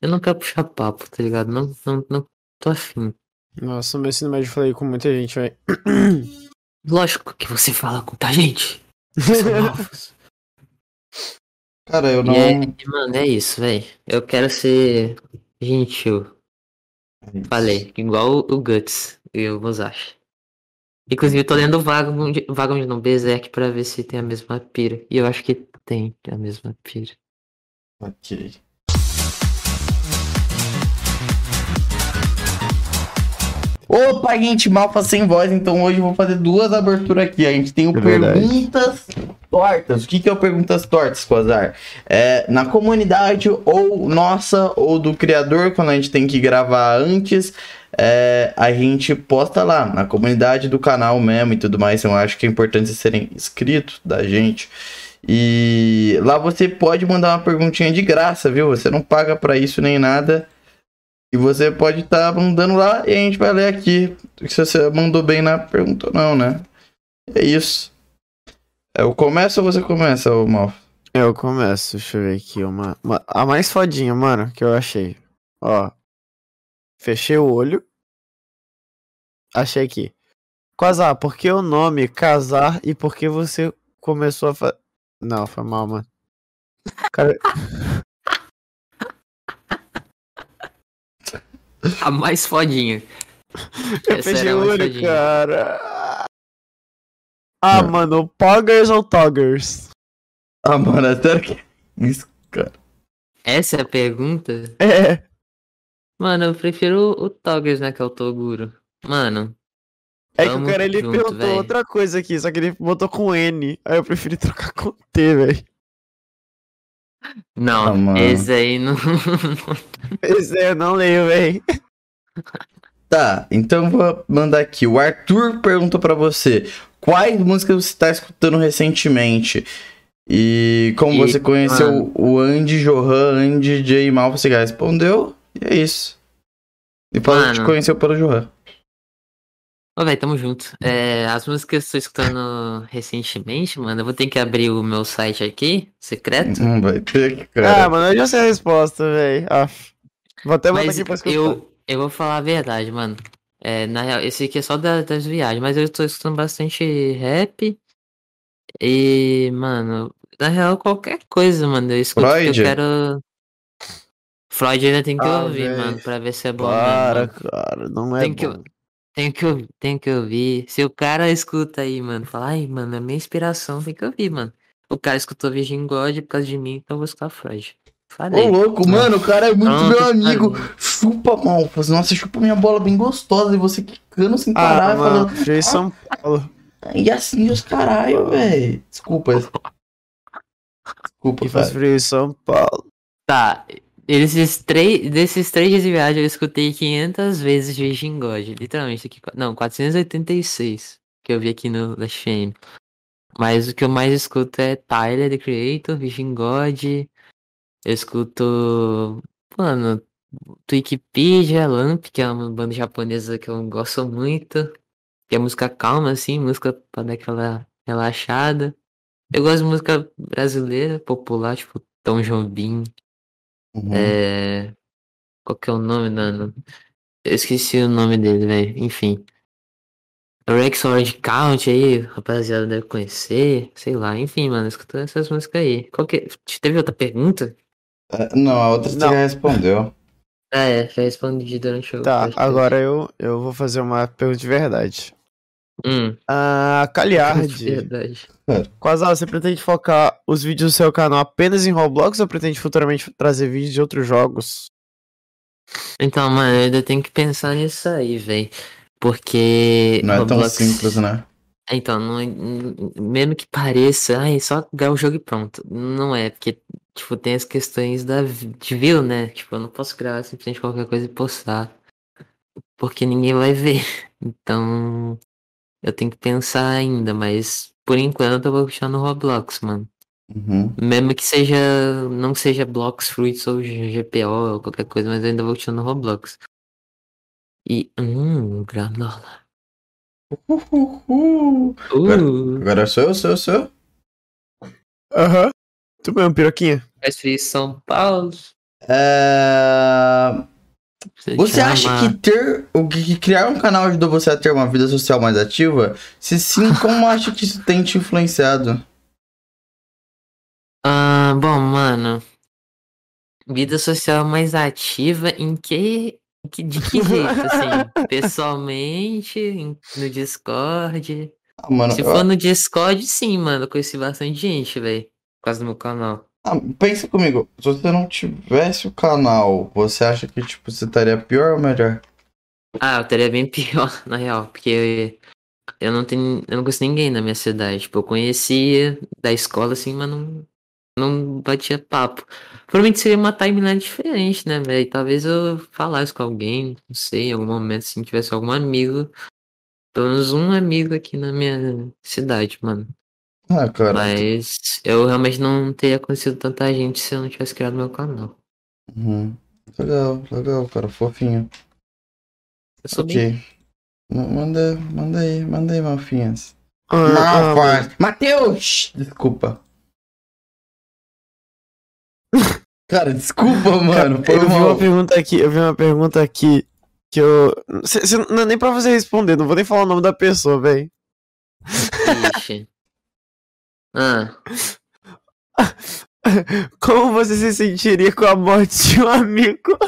Eu não quero puxar papo, tá ligado? Não, não, não tô afim. Nossa, no meu ensino médio eu falei com muita gente, velho. Lógico que você fala com muita gente. São novos. Cara, eu não. E é, mano, é isso, velho. Eu quero ser gentil. Falei, igual o Guts e o Musashi. Inclusive, eu tô lendo o Vagabond, Vagabond no Berserk pra ver se tem a mesma pira. E eu acho que tem a mesma pira. Ok. Opa, gente, Malfa sem voz, então hoje eu vou fazer duas aberturas aqui. A gente tem o É verdade. Perguntas Tortas. O que, que é o Perguntas Tortas, Quasar? É na comunidade, ou nossa, ou do criador, quando a gente tem que gravar antes, é, a gente posta lá, na comunidade do canal mesmo e tudo mais. Eu acho que é importante vocês serem inscritos da gente. E lá você pode mandar uma perguntinha de graça, viu? Você não paga pra isso nem nada. E você pode estar mandando lá e a gente vai ler aqui se você mandou bem na pergunta ou não, né? É isso. Eu começo ou você começa, ô Mal? Eu começo, deixa eu ver aqui uma, uma- A mais fodinha, mano, que eu achei. Ó. Fechei o olho. Achei aqui. Quasar, por que o nome casar e por que você começou a fa... Não, foi mal, mano. Cara, A mais fodinha. eu Essa fechei o olho, fodinha. cara. Ah, Não. mano, Poggers ou Toggers? Ah, mano, é sério que. Isso, cara. Essa é a pergunta? É. Mano, eu prefiro o Toggers, né? Que é o Toguro. Mano, É que o cara ele junto, perguntou véi. outra coisa aqui, só que ele botou com N. Aí eu preferi trocar com T, velho. não, Ah, mano. esse aí não. Pois é, eu não leio, velho. Tá, então eu vou mandar aqui. O Arthur perguntou pra você quais músicas você tá escutando recentemente. E como E, você conheceu mano. o Andy Johan, Andy J Mal, você já respondeu. E é isso. E falou que te Mano. conheceu pelo Johan. Ô, velho, tamo junto. É, as músicas que eu estou escutando recentemente, mano, eu vou ter que abrir o meu site aqui, secreto. Não vai ter que, Ah, cara. mano, eu já sei a resposta, velho. Ah, vou até botar Mas aqui pra escutar. eu, eu vou falar a verdade, mano. É, na real, esse aqui é só da- das viagens, mas eu tô escutando bastante rap. E, mano, na real, qualquer coisa, mano, eu escuto Freud? eu quero. Freud ainda tem que Ah, ouvir, véi. mano, pra ver se é bom Para, mesmo. mano. cara, não é Tem que, bom. tem que ouvir, tem que ouvir. Se o cara escuta aí, mano, fala, ai, mano, é minha inspiração, tem que ouvir, mano. O cara escutou Virgin God por causa de mim, então eu vou escutar Freud. Ô, Falei. louco, mano, o cara é muito Pronto, meu amigo. falei. Chupa, mal. Nossa, chupa minha bola bem gostosa. E você quicando sem Ah, parar, mano, falando. fechei São Paulo. E assim os caralho, velho. Desculpa. Desculpa, E faz velho. frio em São Paulo. Tá, esses três, desses três dias de viagem eu escutei 500 vezes Virgin God, literalmente aqui, não, 486 que eu vi aqui no da FM. Mas o que eu mais escuto é Tyler, The Creator, Virgin God. Eu escuto, mano, Wikipedia, Lamp, que é uma banda japonesa que eu gosto muito. Que é música calma, assim, música pra dar aquela relaxada. Eu gosto de música brasileira, popular, tipo Tom Jobim, Uhum. é... Qual que é o nome, Nano? Eu esqueci o nome dele, velho. Enfim. Rex Orange Count aí, rapaziada deve conhecer. Sei lá, enfim, mano, escutando essas músicas aí. Qual que... Teve outra pergunta? É, Não, a outra você já respondeu. Ah, é, já respondi durante o. Tá, agora eu, eu vou fazer uma pergunta de verdade. Hum, Ah, Caliard. verdade. Quasal, você pretende focar os vídeos do seu canal apenas em Roblox ou pretende futuramente trazer vídeos de outros jogos? Então, mano, eu ainda tenho que pensar nisso aí, velho. Porque. Não é tão Roblox- simples, né? Então, não, é- mesmo que pareça, ai, só ganhar o jogo e pronto. Não é, porque, tipo, tem as questões da, de view, né? Tipo, eu não posso gravar simplesmente qualquer coisa e postar. Porque ninguém vai ver. Então, eu tenho que pensar ainda, mas por enquanto eu vou continuar no Roblox, mano. Uhum. Mesmo que seja, não seja Blocks, Fruits ou GPO ou qualquer coisa, mas eu ainda vou continuar no Roblox. E. Hum, granola. Uhul. Uh, Agora sou eu, sou eu, sou eu. Aham. Tu mesmo, piroquinha? em São Paulo. É... Você, Você acha que ter. O que criar um canal ajudou você a ter uma vida social mais ativa? Se sim, como acha que isso tem te influenciado? Ah, bom, mano. Vida social mais ativa em que. que- de que jeito, assim? Pessoalmente, no Discord. Ah, mano, Se eu- for no Discord, sim, mano. Eu conheci bastante gente, velho. Por causa do meu canal. Ah, pensa comigo, se você não tivesse o canal, você acha que tipo, você estaria pior ou melhor? Ah, eu teria bem pior, na real, porque eu não tenho. Eu não conheço ninguém na minha cidade. Tipo, eu conhecia da escola, assim, mas não, não batia papo. Provavelmente seria uma timeline diferente, né, velho? Talvez eu falasse com alguém, não sei, em algum momento, assim, tivesse algum amigo. Pelo menos um amigo aqui na minha cidade, mano. Ah, cara. Mas eu realmente não teria conhecido tanta gente se eu não tivesse criado meu canal. Uhum. Legal, legal, cara, fofinho. Eu sou bem. Ok. Ma- Manda, manda aí, manda aí, Malfinhas. Ah, ah, Malfaz. Matheus! Desculpa. Cara, desculpa, mano. Foi eu vi uma pergunta aqui, eu vi uma pergunta aqui que eu. não é nem pra você responder, não vou nem falar o nome da pessoa, véi. Ixi. Ah. Como você se sentiria com a morte de um amigo?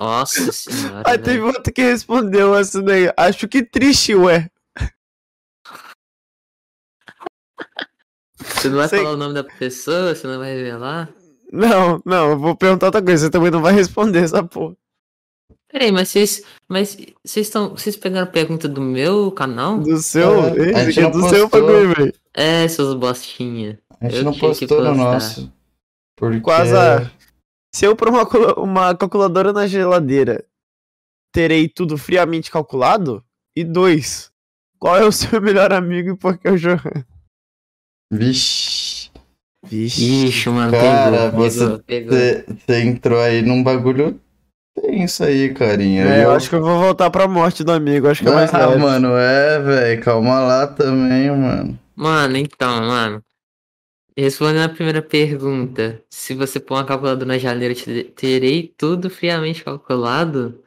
Nossa senhora. Aí velho. teve outro que respondeu assim daí. Acho que triste, ué. Você não vai Sei- falar o nome da pessoa? Você não vai revelar? Não, não, eu vou perguntar outra coisa. Você também não vai responder essa porra. Peraí, mas vocês. Mas vocês estão. Vocês pegaram a pergunta do meu canal? Do seu. É, a gente é não do seu postou. bagulho, velho. É, seus bostinha. A gente Eu não postou no nosso. Porque... Quase a- Se eu pôr uma, uma calculadora na geladeira, terei tudo friamente calculado? E dois, qual é o seu melhor amigo e por que o Johan? Vixe. Vixe. Ixi, mano, Cara, pegou, você- pegou, pegou. Você entrou aí num bagulho tenso aí, carinha. É, eu acho que eu vou voltar pra morte do amigo, acho que é mais Ah, leve. mano, é, velho. Calma lá também, mano. Mano, então, mano. Respondendo a primeira pergunta, se você pôr uma calculadora na geladeira, te- terei tudo friamente calculado?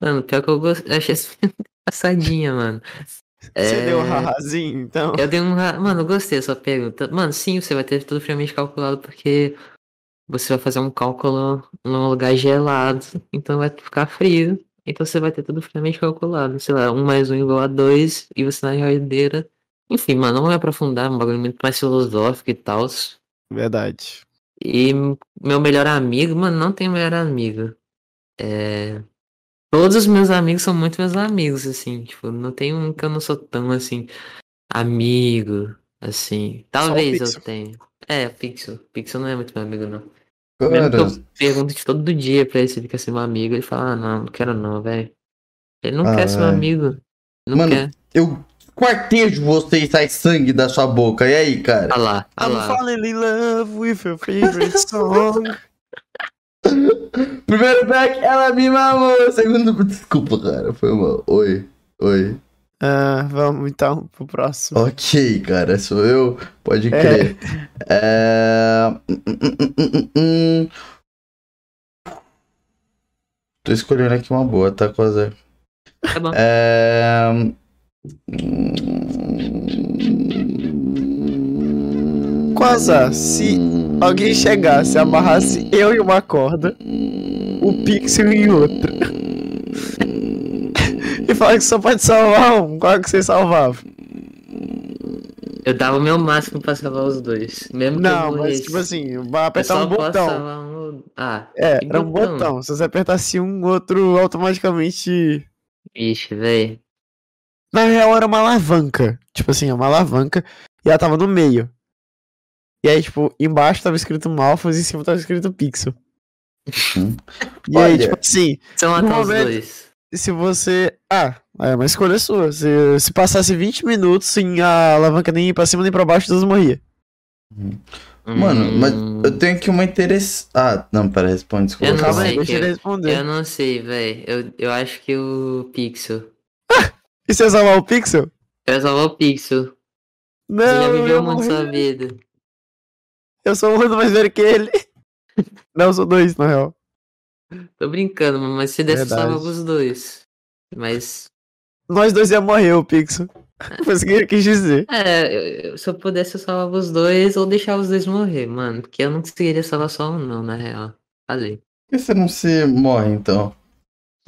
Mano, pior que eu gost... eu achei essa passadinha, mano. Você É, deu um razinho, então. Eu dei um. Mano, eu gostei da sua pergunta. Mano, sim, você vai ter tudo friamente calculado porque você vai fazer um cálculo num lugar gelado, então vai ficar frio. Então você vai ter tudo friamente calculado. Sei lá, um mais um igual a dois, e você na geladeira. Enfim, mano, não vou me aprofundar, é um bagulho muito mais filosófico e tal. Verdade. E meu melhor amigo, mano, não tenho melhor amigo. É. Todos os meus amigos são muito meus amigos, assim. Tipo, não tem um que eu não sou tão, assim, amigo, assim. Talvez eu tenha. É, Pixel. Pixel não é muito meu amigo, não. Mesmo que Cara, eu pergunto de todo dia pra ele se ele quer ser meu amigo, ele fala, ah, não, não quero não, velho. Ele não Ah, quer ser meu é. amigo. Não Mano, quer. eu quartejo você e sai sangue da sua boca. E aí, cara? Ah lá, ah I'm lá. falling in love with your favorite song. Primeiro back, ela me mamou. Segundo, desculpa, cara. Foi mal. Oi, oi. Ah, vamos então pro próximo. Ok, cara, sou eu. Pode É. crer. É... Tô escolhendo aqui uma boa, tá, Coisa? Tá bom. É... Quasa, se alguém chegasse, amarrasse eu em uma corda, o Pixel em outra. E fala que só pode salvar um, qual é que você salvava? Eu dava o meu máximo pra salvar os dois. Mesmo que eu Não, mas tipo assim, vai Eu apertar só um posso botão. um. Ah, É, era um botão? botão. Se você apertasse um, o outro automaticamente. Vixe, véi. Na real, era uma alavanca. Tipo assim, uma alavanca. E ela tava no meio. E aí, tipo, embaixo tava escrito Malfas e em cima tava escrito Pixel. Hum. E aí, Olha. tipo assim, São No matar os momento- dois. se você. Ah, é uma escolha sua. Se, se passasse 20 minutos sem a alavanca nem ir pra cima nem pra baixo, todos morria. Mano, mas Hum, eu tenho aqui uma interesse. Ah, não, pera, responde, desculpa. Eu não sei, responder. Eu não sei, velho. Eu, eu acho que o Pixel. E você salvar o Pixel? Eu ia salvar o Pixel. Não, Ele já eu, viveu muito sua vida. eu sou um ano mais velho que ele. Não, eu sou dois, na real. Tô brincando, mas se desse, eu Verdade. salvava os dois. Mas. Nós dois ia morrer, o Pixel. Foi isso que ele quis dizer. É, eu- eu- se eu pudesse, eu salvava os dois ou deixava os dois morrer, mano. Porque eu não conseguiria salvar só um, não, na real. Falei. Por que você não se morre, então?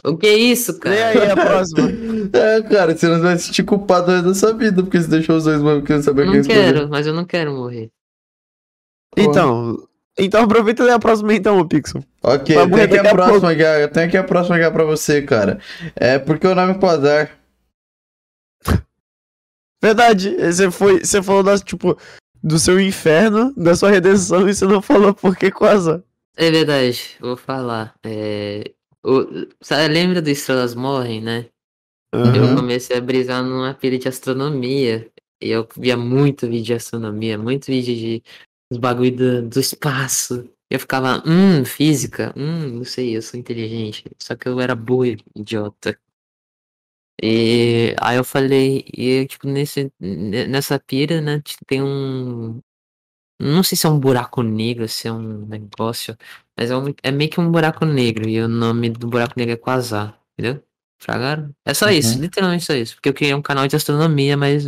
O que é isso, cara? aí a próxima. É, cara, você não vai se sentir culpado da sua vida, porque você deixou os dois morrer porque não sabia Eu quem não escolher. quero, mas eu não quero morrer. Então, então aproveita e lê a próxima então, o Pixel. Ok, tem aqui a a próxima aqui, eu tenho aqui a próxima aqui pra você, cara. É porque o nome Quasar. Verdade, você foi, você falou das, tipo, do seu inferno, da sua redenção, e você não falou por que quase. É verdade, vou falar. É, o, sabe, lembra do Estrelas Morrem, né? Eu Uhum. comecei a brisar numa pilha de astronomia. E eu via muito vídeo de astronomia, muito vídeo de os bagulho do, do espaço. Eu ficava, hum, física, hum, não sei, eu sou inteligente. Só que eu era burro, e idiota. E aí eu falei, e tipo, nesse, ne- nessa pira, né, tem um. Não sei se é um buraco negro, se é um negócio, mas é, um, é meio que um buraco negro, e o nome do buraco negro é Quasar, entendeu? Fragaram? É só isso, Uhum. literalmente só isso. Porque eu queria um canal de astronomia, mas.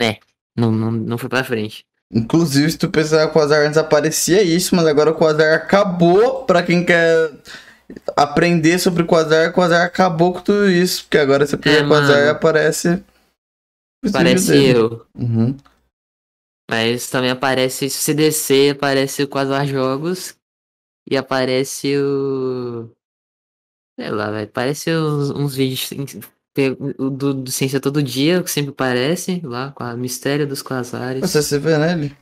É, não, não, não foi pra frente. Inclusive, se tu pesquisar Quasar antes aparecia isso, mas agora o Quasar acabou. Pra quem quer aprender sobre Quasar, Quasar acabou com tudo isso. Porque agora você pesquisa É, Quasar e mano. aparece. os vídeos Parece dele. eu. Uhum. Mas também aparece, se você descer, aparece o Quasar Jogos. E aparece o. Sei lá, velho. Parece uns, uns vídeos o do, do Ciência Todo Dia, que sempre aparece lá, com a Mistério dos Quasares. Você se vê nele?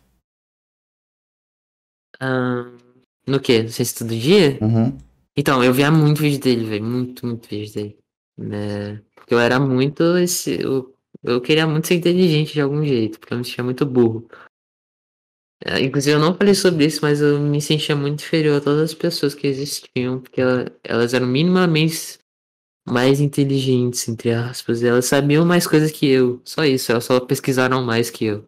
Ahn, no que? No Ciência Todo Dia? Uhum. Então, eu via muito vídeo dele, velho. Muito, muito vídeo dele. Né? Porque eu era muito esse. Eu, eu queria muito ser inteligente de algum jeito, porque eu me sentia muito burro. É, inclusive, eu não falei sobre isso, mas eu me sentia muito inferior a todas as pessoas que existiam, porque ela- elas eram minimamente mais inteligentes, entre aspas. e Elas sabiam mais coisas que eu. Só isso, elas só pesquisaram mais que eu.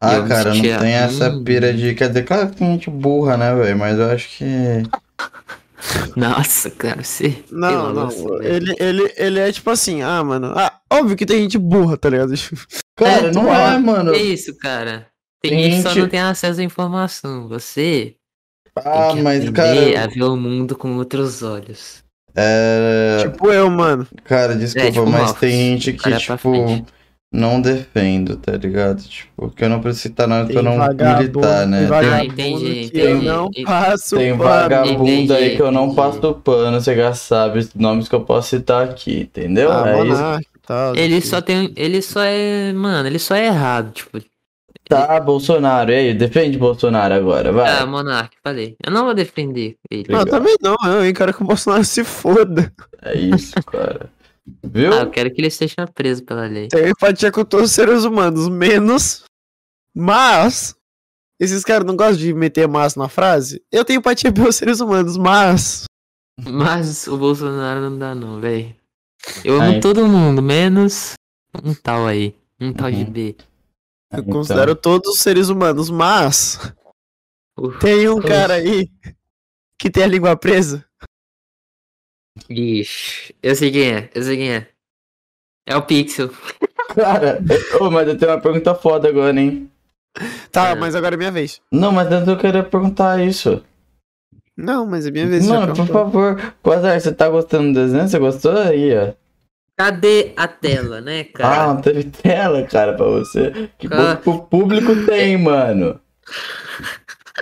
Ah, eu cara, não tem essa pira de. Quer dizer, claro que tem gente burra, né, velho? Mas eu acho que. Nossa, cara, você. Não, não, ele, ele, ele é tipo assim, ah, mano, ah, óbvio que tem gente burra, tá ligado? Cara, É, não tu é, fala, mano. Que isso, cara? Tem, Tem gente que só não tem acesso à informação. Você Ah, tem que mas, cara. a ver o mundo com outros olhos. É. Tipo eu, mano. Cara, desculpa, tipo, mas Marcos, tem gente que, é tipo, não defendo, tá ligado? Tipo, que eu não preciso citar nome pra não militar, né? tem entendi, que eu entendi. não passo tem pano. vagabundo aí que eu não Entendi, passo pano, você já sabe os nomes que eu posso citar aqui, entendeu? Ah, é isso. monarca tal. Ele enfim. só tem. Ele só é. Mano, ele só é errado. Tipo, Tá, Bolsonaro, e aí? Defende Bolsonaro agora, vai. ah, Monark, falei. Eu não vou defender ele. Não, legal. também não, eu quero que o Bolsonaro se foda. É isso, cara. Viu? Ah, eu quero que ele esteja preso pela lei. Tenho empatia com todos os seres humanos, menos. Mas. Esses caras não gostam de meter mas na frase? Eu tenho empatia pelos seres humanos, mas. Mas o Bolsonaro não dá, não, velho. Eu Ai. amo todo mundo, menos um tal aí. Um tal de Uhum. B. Eu Então, considero todos os seres humanos, mas. Uf. Tem um cara aí que tem a língua presa. Ixi, eu sei quem é, eu sei quem é. É o Pixel. Cara, ô, mas eu tenho uma pergunta foda agora, hein? Tá, É. mas agora é minha vez. Não, mas antes eu queria perguntar isso. Não, mas é minha vez. Mano, por favor, Quasar, você tá gostando do desenho? Você gostou aí, ó? Cadê a tela, né, Ah, cara? não teve tela, cara, pra você. Que Ah. pouco o público tem, mano.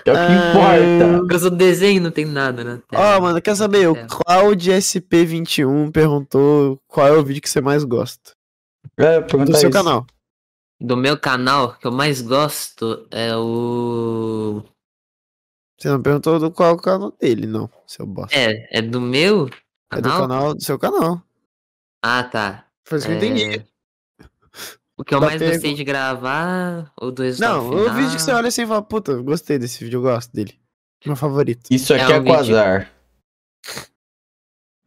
Que é o que Ah. importa. Porque eu sou desenho não tem nada na tela. Ó, mano, quer saber? O É. Cloud SP21 perguntou qual é o vídeo que você mais gosta. É, pergunta Do seu isso. canal. Do meu canal, que eu mais gosto é o. Você não perguntou do qual é o canal dele, não, seu bosta. É, é do meu É do canal? canal do seu canal. Ah, tá. Foi isso que eu É, entendi. O que eu mais gostei de gravar, o do resultado Não, final. o vídeo que você olha assim e fala, puta, gostei desse vídeo, eu gosto dele. Meu favorito. Isso aqui É é, um vídeo- quasar.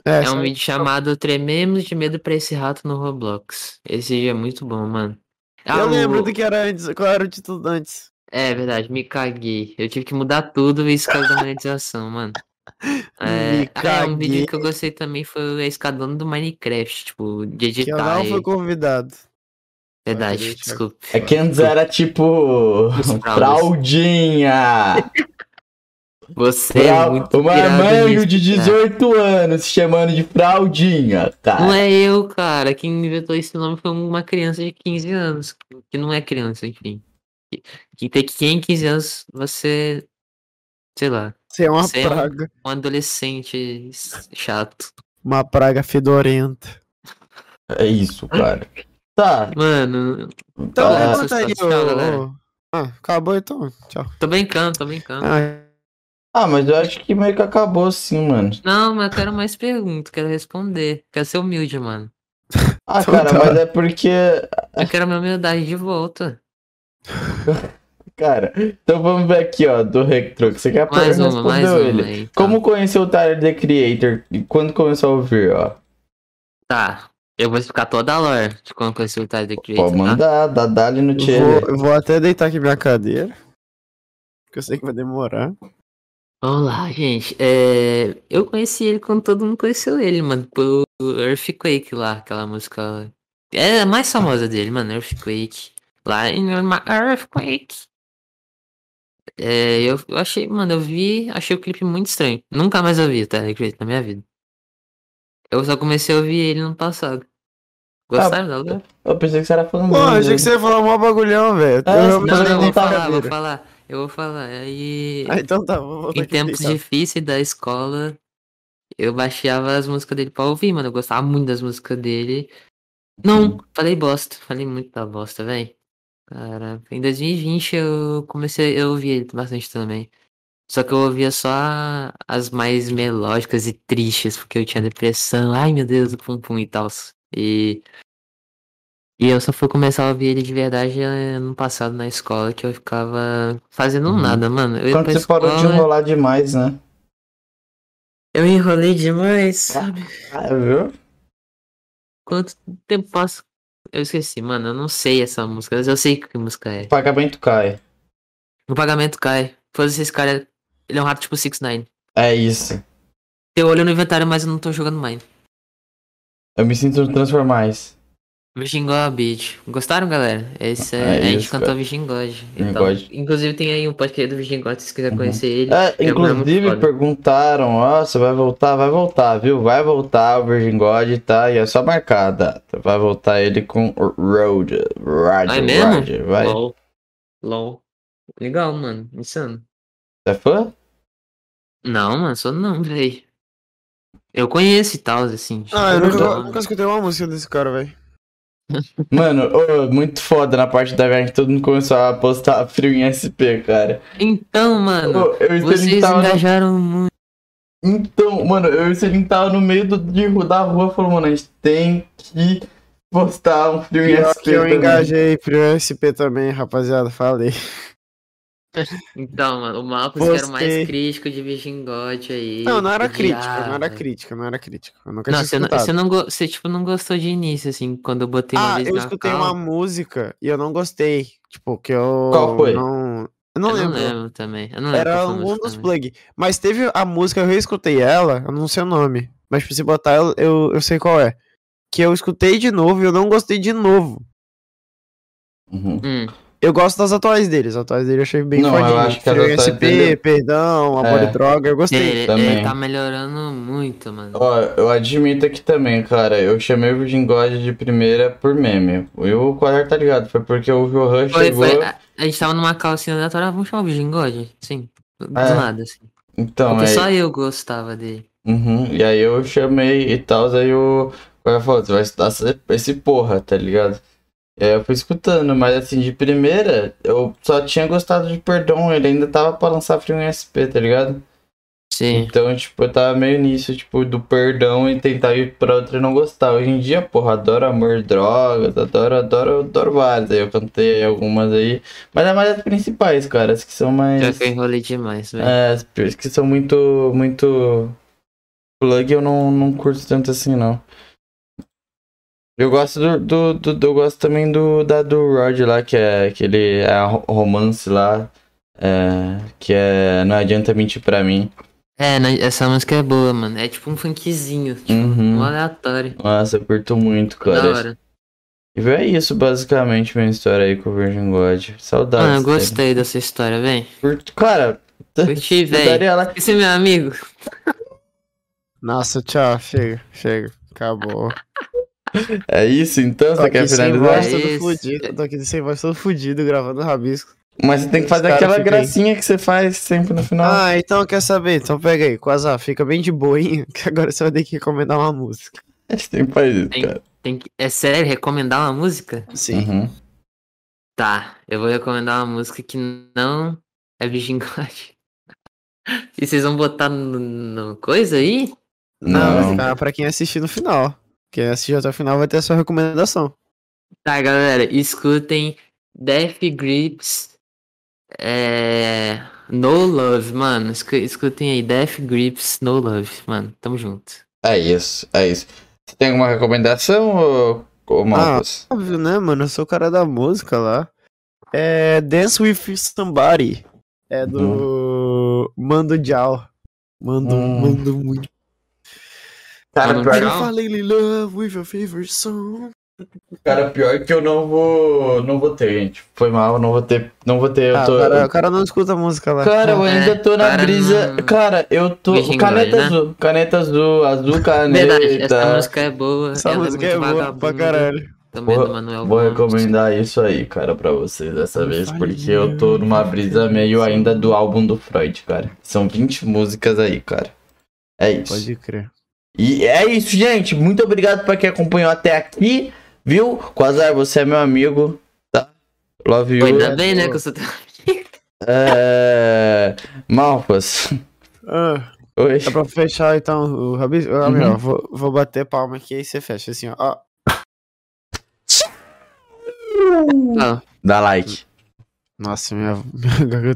É um sabe? vídeo chamado Trememos de Medo pra esse rato no Roblox. Esse vídeo é muito bom, mano. Ah, Eu o- lembro do que era antes, qual era o título antes. É verdade, me caguei. Eu tive que mudar tudo isso causa da monetização, mano. É, ah, é, um vídeo que eu gostei também foi a escadona do Minecraft, tipo, de Que eu editar. não fui e- convidado. Verdade, desculpa. É que antes era tipo. Fraldinha! Você é muito marmanjo nisso, de cara. 18 anos se chamando de fraldinha, tá? Não é eu, cara. Quem inventou esse nome foi uma criança de 15 anos. Que não é criança, enfim. Que- Que tem que tem 15 anos, você. Sei lá. Você é uma Você é um- praga. Um adolescente chato. Uma praga fedorenta. É isso, cara. Tá. Mano, Então, tá. conta aí, situação, ô- Ah, acabou então. Tchau. tô brincando, tô brincando. Ah, Ah, mas eu acho que meio que acabou sim, mano. Não, mas eu quero mais perguntas, quero responder. Quero ser humilde, mano. Ah, Então cara, tá. mas é porque. Eu quero minha humildade de volta. Cara, então vamos ver aqui, ó, do Rectruck. Você quer Mais uma, mais uma ele. aí. Tá. Como conheceu o Tyler The Creator e quando começou a ouvir, ó? Tá. Eu vou explicar toda a lore de como conheci o Tyler the Creator, Pode tá? mandar, dá dá-lhe no tchê. vou, eu vou até deitar aqui minha cadeira. Porque eu sei que vai demorar. Vamos lá, gente. É, Eu conheci ele quando todo mundo conheceu ele, mano. Pelo Earthquake lá, aquela música. É a mais famosa dele, mano. Earthquake. Lá em Earthquake. É, eu, eu achei, mano, eu vi, achei o clipe muito estranho. Nunca mais ouvi o Tyler the Creator na minha vida. Eu só comecei a ouvir ele no passado. Gostaram da lore? Eu pensei que você era falando. Pô, eu achei que você ia falar mó bagulhão, velho. É, Eu não, Não, eu vou tá falar, vou falar. Eu vou falar. Aí. Ah, então tá, vou Em aqui tempos deitar. difíceis da escola, eu baixava as músicas dele pra ouvir, mano. Eu gostava muito das músicas dele. Não, falei bosta. Falei muito da bosta, velho. Cara, em 2020 eu comecei a ouvir ele bastante também. Só que eu ouvia só as mais melódicas e tristes, porque eu tinha depressão. Ai meu Deus, o pum pum e tal. E. E eu só fui começar a ouvir ele de verdade eh, ano passado na escola, que eu ficava fazendo Uhum. nada, mano. Eu Quando você parou de escola- enrolar demais, né? eu enrolei demais, sabe? Ah, viu? Quanto tempo passa? Eu esqueci, mano. Eu não sei essa música, mas eu sei que música é. O pagamento cai. O pagamento cai. Foda-se, esse cara. Ele é um rato tipo 6 9 É isso. Eu olho no inventário, mas eu não tô jogando Mine. Eu me sinto no Transformais. Virgin God Beach. Gostaram, galera? Esse é, É a gente isso, cantou. Virgin God. Então. Inclusive tem aí um podcast do Virgin God, se você quiser Uhum. conhecer ele. É, É inclusive perguntaram, ó, você vai voltar? Vai voltar, viu? Vai voltar o Virgin God, tá? E é só marcar a data. Vai voltar ele com o Road. Roger, Ah, é mesmo? Roger, vai. LOL. LOL. Legal, mano. Insano. Você é fã? Não, mano, sou não, véi. Eu conheço e tal, assim. Ah, eu tipo, nunca, nunca escutei uma música desse cara, velho. Mano, ô, muito foda na parte da viagem, todo mundo começou a postar frio em SP, cara. Então, mano, Ô, eu o vocês tava no- engajaram muito. Então, mano, eu e o tava no meio do, de, da rua falou, mano, a gente tem que postar um frio em SP. que eu também. engajei pro SP também, rapaziada, falei. Então, mano, o Marcos que era o mais crítico de Virgin God aí. Não, não era crítica, não era crítica, não era crítica. Eu nunca Não, tinha você não, você não, você, tipo, não gostou de início, assim, quando eu botei uma Ah, vez eu na escutei cal. uma música e eu não gostei. Tipo, que eu. Qual foi? Não, eu não eu lembro. não lembro também. Eu não lembro Era um música dos plug. Mas teve a música, eu reescutei ela, eu não sei o nome. Mas se botar ela, eu, eu sei qual é. Que eu escutei de novo e eu não gostei de novo. Uhum. Hum, Eu gosto das atuais deles. As atuais dele eu achei bem Não, eu acho que as Frio atuais SP, dele- Perdão, Amor É. e Droga, eu gostei. ele, também. ele tá melhorando muito, mano. Ó, eu admito aqui também, cara, eu chamei o Virgin God de primeira por meme. E o Quadrar tá ligado, foi porque o Johan Foi, chegou. foi. A, a gente tava numa calcinha aleatória, vamos chamar o Virgin God? Sim. Do É. nada, assim. Então, Porque aí, só eu gostava dele. Uhum, e aí eu chamei e tal, aí o Quadrar falou, você vai estudar esse- esse porra, tá ligado? Aí eu fui escutando, mas assim, de primeira, eu só tinha gostado de Perdão, ele ainda tava pra lançar Frio em SP, tá ligado? Sim. Então, tipo, eu tava meio nisso, tipo, do perdão e tentar ir pra outra e não gostar. Hoje em dia, porra, adoro amor drogas, adoro, adoro, adoro várias. Aí eu cantei algumas aí. Mas é mais as principais, cara. As que são mais. Já que eu enrolei demais, velho. É, as que são muito. muito. Plug eu não, não curto tanto assim, não. Eu gosto do, do, do- do- Eu gosto também do da do Rod lá, que é aquele é romance lá. É, que é Não adianta mentir pra mim. É, né, essa música é boa, mano. É tipo um funkzinho, tipo, Uhum. um aleatório. Nossa, eu curto muito, Da cara. hora. E é isso, basicamente, minha história aí com o Virgin God. Saudades. Mano, eu dele. gostei dessa história, vem. Curto- Cara, Curti, velho. Esse é meu amigo. Nossa, tchau, chega, chega. Acabou. É isso, então? Tô Você quer aqui sem finalizar? voz, É fudido. Tô aqui sem voz, todo fudido, gravando rabisco. Mas você tem que fazer aquela aí. gracinha que você faz sempre no final. Ah, então quer saber? Então pega aí, Quasar, fica bem de boinha, que agora você vai ter que recomendar uma música. A gente sempre faz isso, Tem- cara. Tem que... É sério, recomendar uma música? Sim. Uhum. Tá, eu vou recomendar uma música que não é Virgin God. E vocês vão botar no, no coisa aí? Não, Não. vai ficar pra quem assistir no final. Quem assistir até o final vai ter a sua recomendação. Tá, galera, escutem Death Grips é... No Love, mano. escu- Escutem aí, Death Grips No Love, mano. Tamo junto. É isso, é isso. Você tem alguma recomendação, ou, ou Malcos? Óbvio, né, mano? Eu sou o cara da música lá. É Dance with Somebody. É do Mando Dial. Mando, Hum. mando muito. Cara, Mano, pior, Tchau. Falling in love with your favorite song. cara, pior que eu não vou. Não vou ter, gente. Foi mal, não vou ter. Não vou ter. Eu Ah, tô. o, cara, o cara não escuta música lá. Cara, eu É, ainda tô na cara, brisa. não- Cara, eu tô. Caneta né? azul. Caneta azul, azul caneta. Verdade, essa música é boa. Essa ela música é, é boa pra caralho. Também Vou- do Manuel Vou recomendar isso aí, cara, pra vocês dessa Eu vez, falei, porque eu tô numa brisa meio ainda do álbum do Freud, cara. São 20 músicas aí, cara. É isso. Pode crer. E é isso, gente. Muito obrigado pra quem acompanhou até aqui, viu? Quasar, você é meu amigo, tá? Love you. ainda bem, né, que eu sou teu É... Malpas. Ah, Oi. é pra fechar então o rabisco? Ah, Uhum. vou, vou bater palma aqui aí você fecha assim, ó. ó. Ah, Dá like. Nossa, minha, minha garganta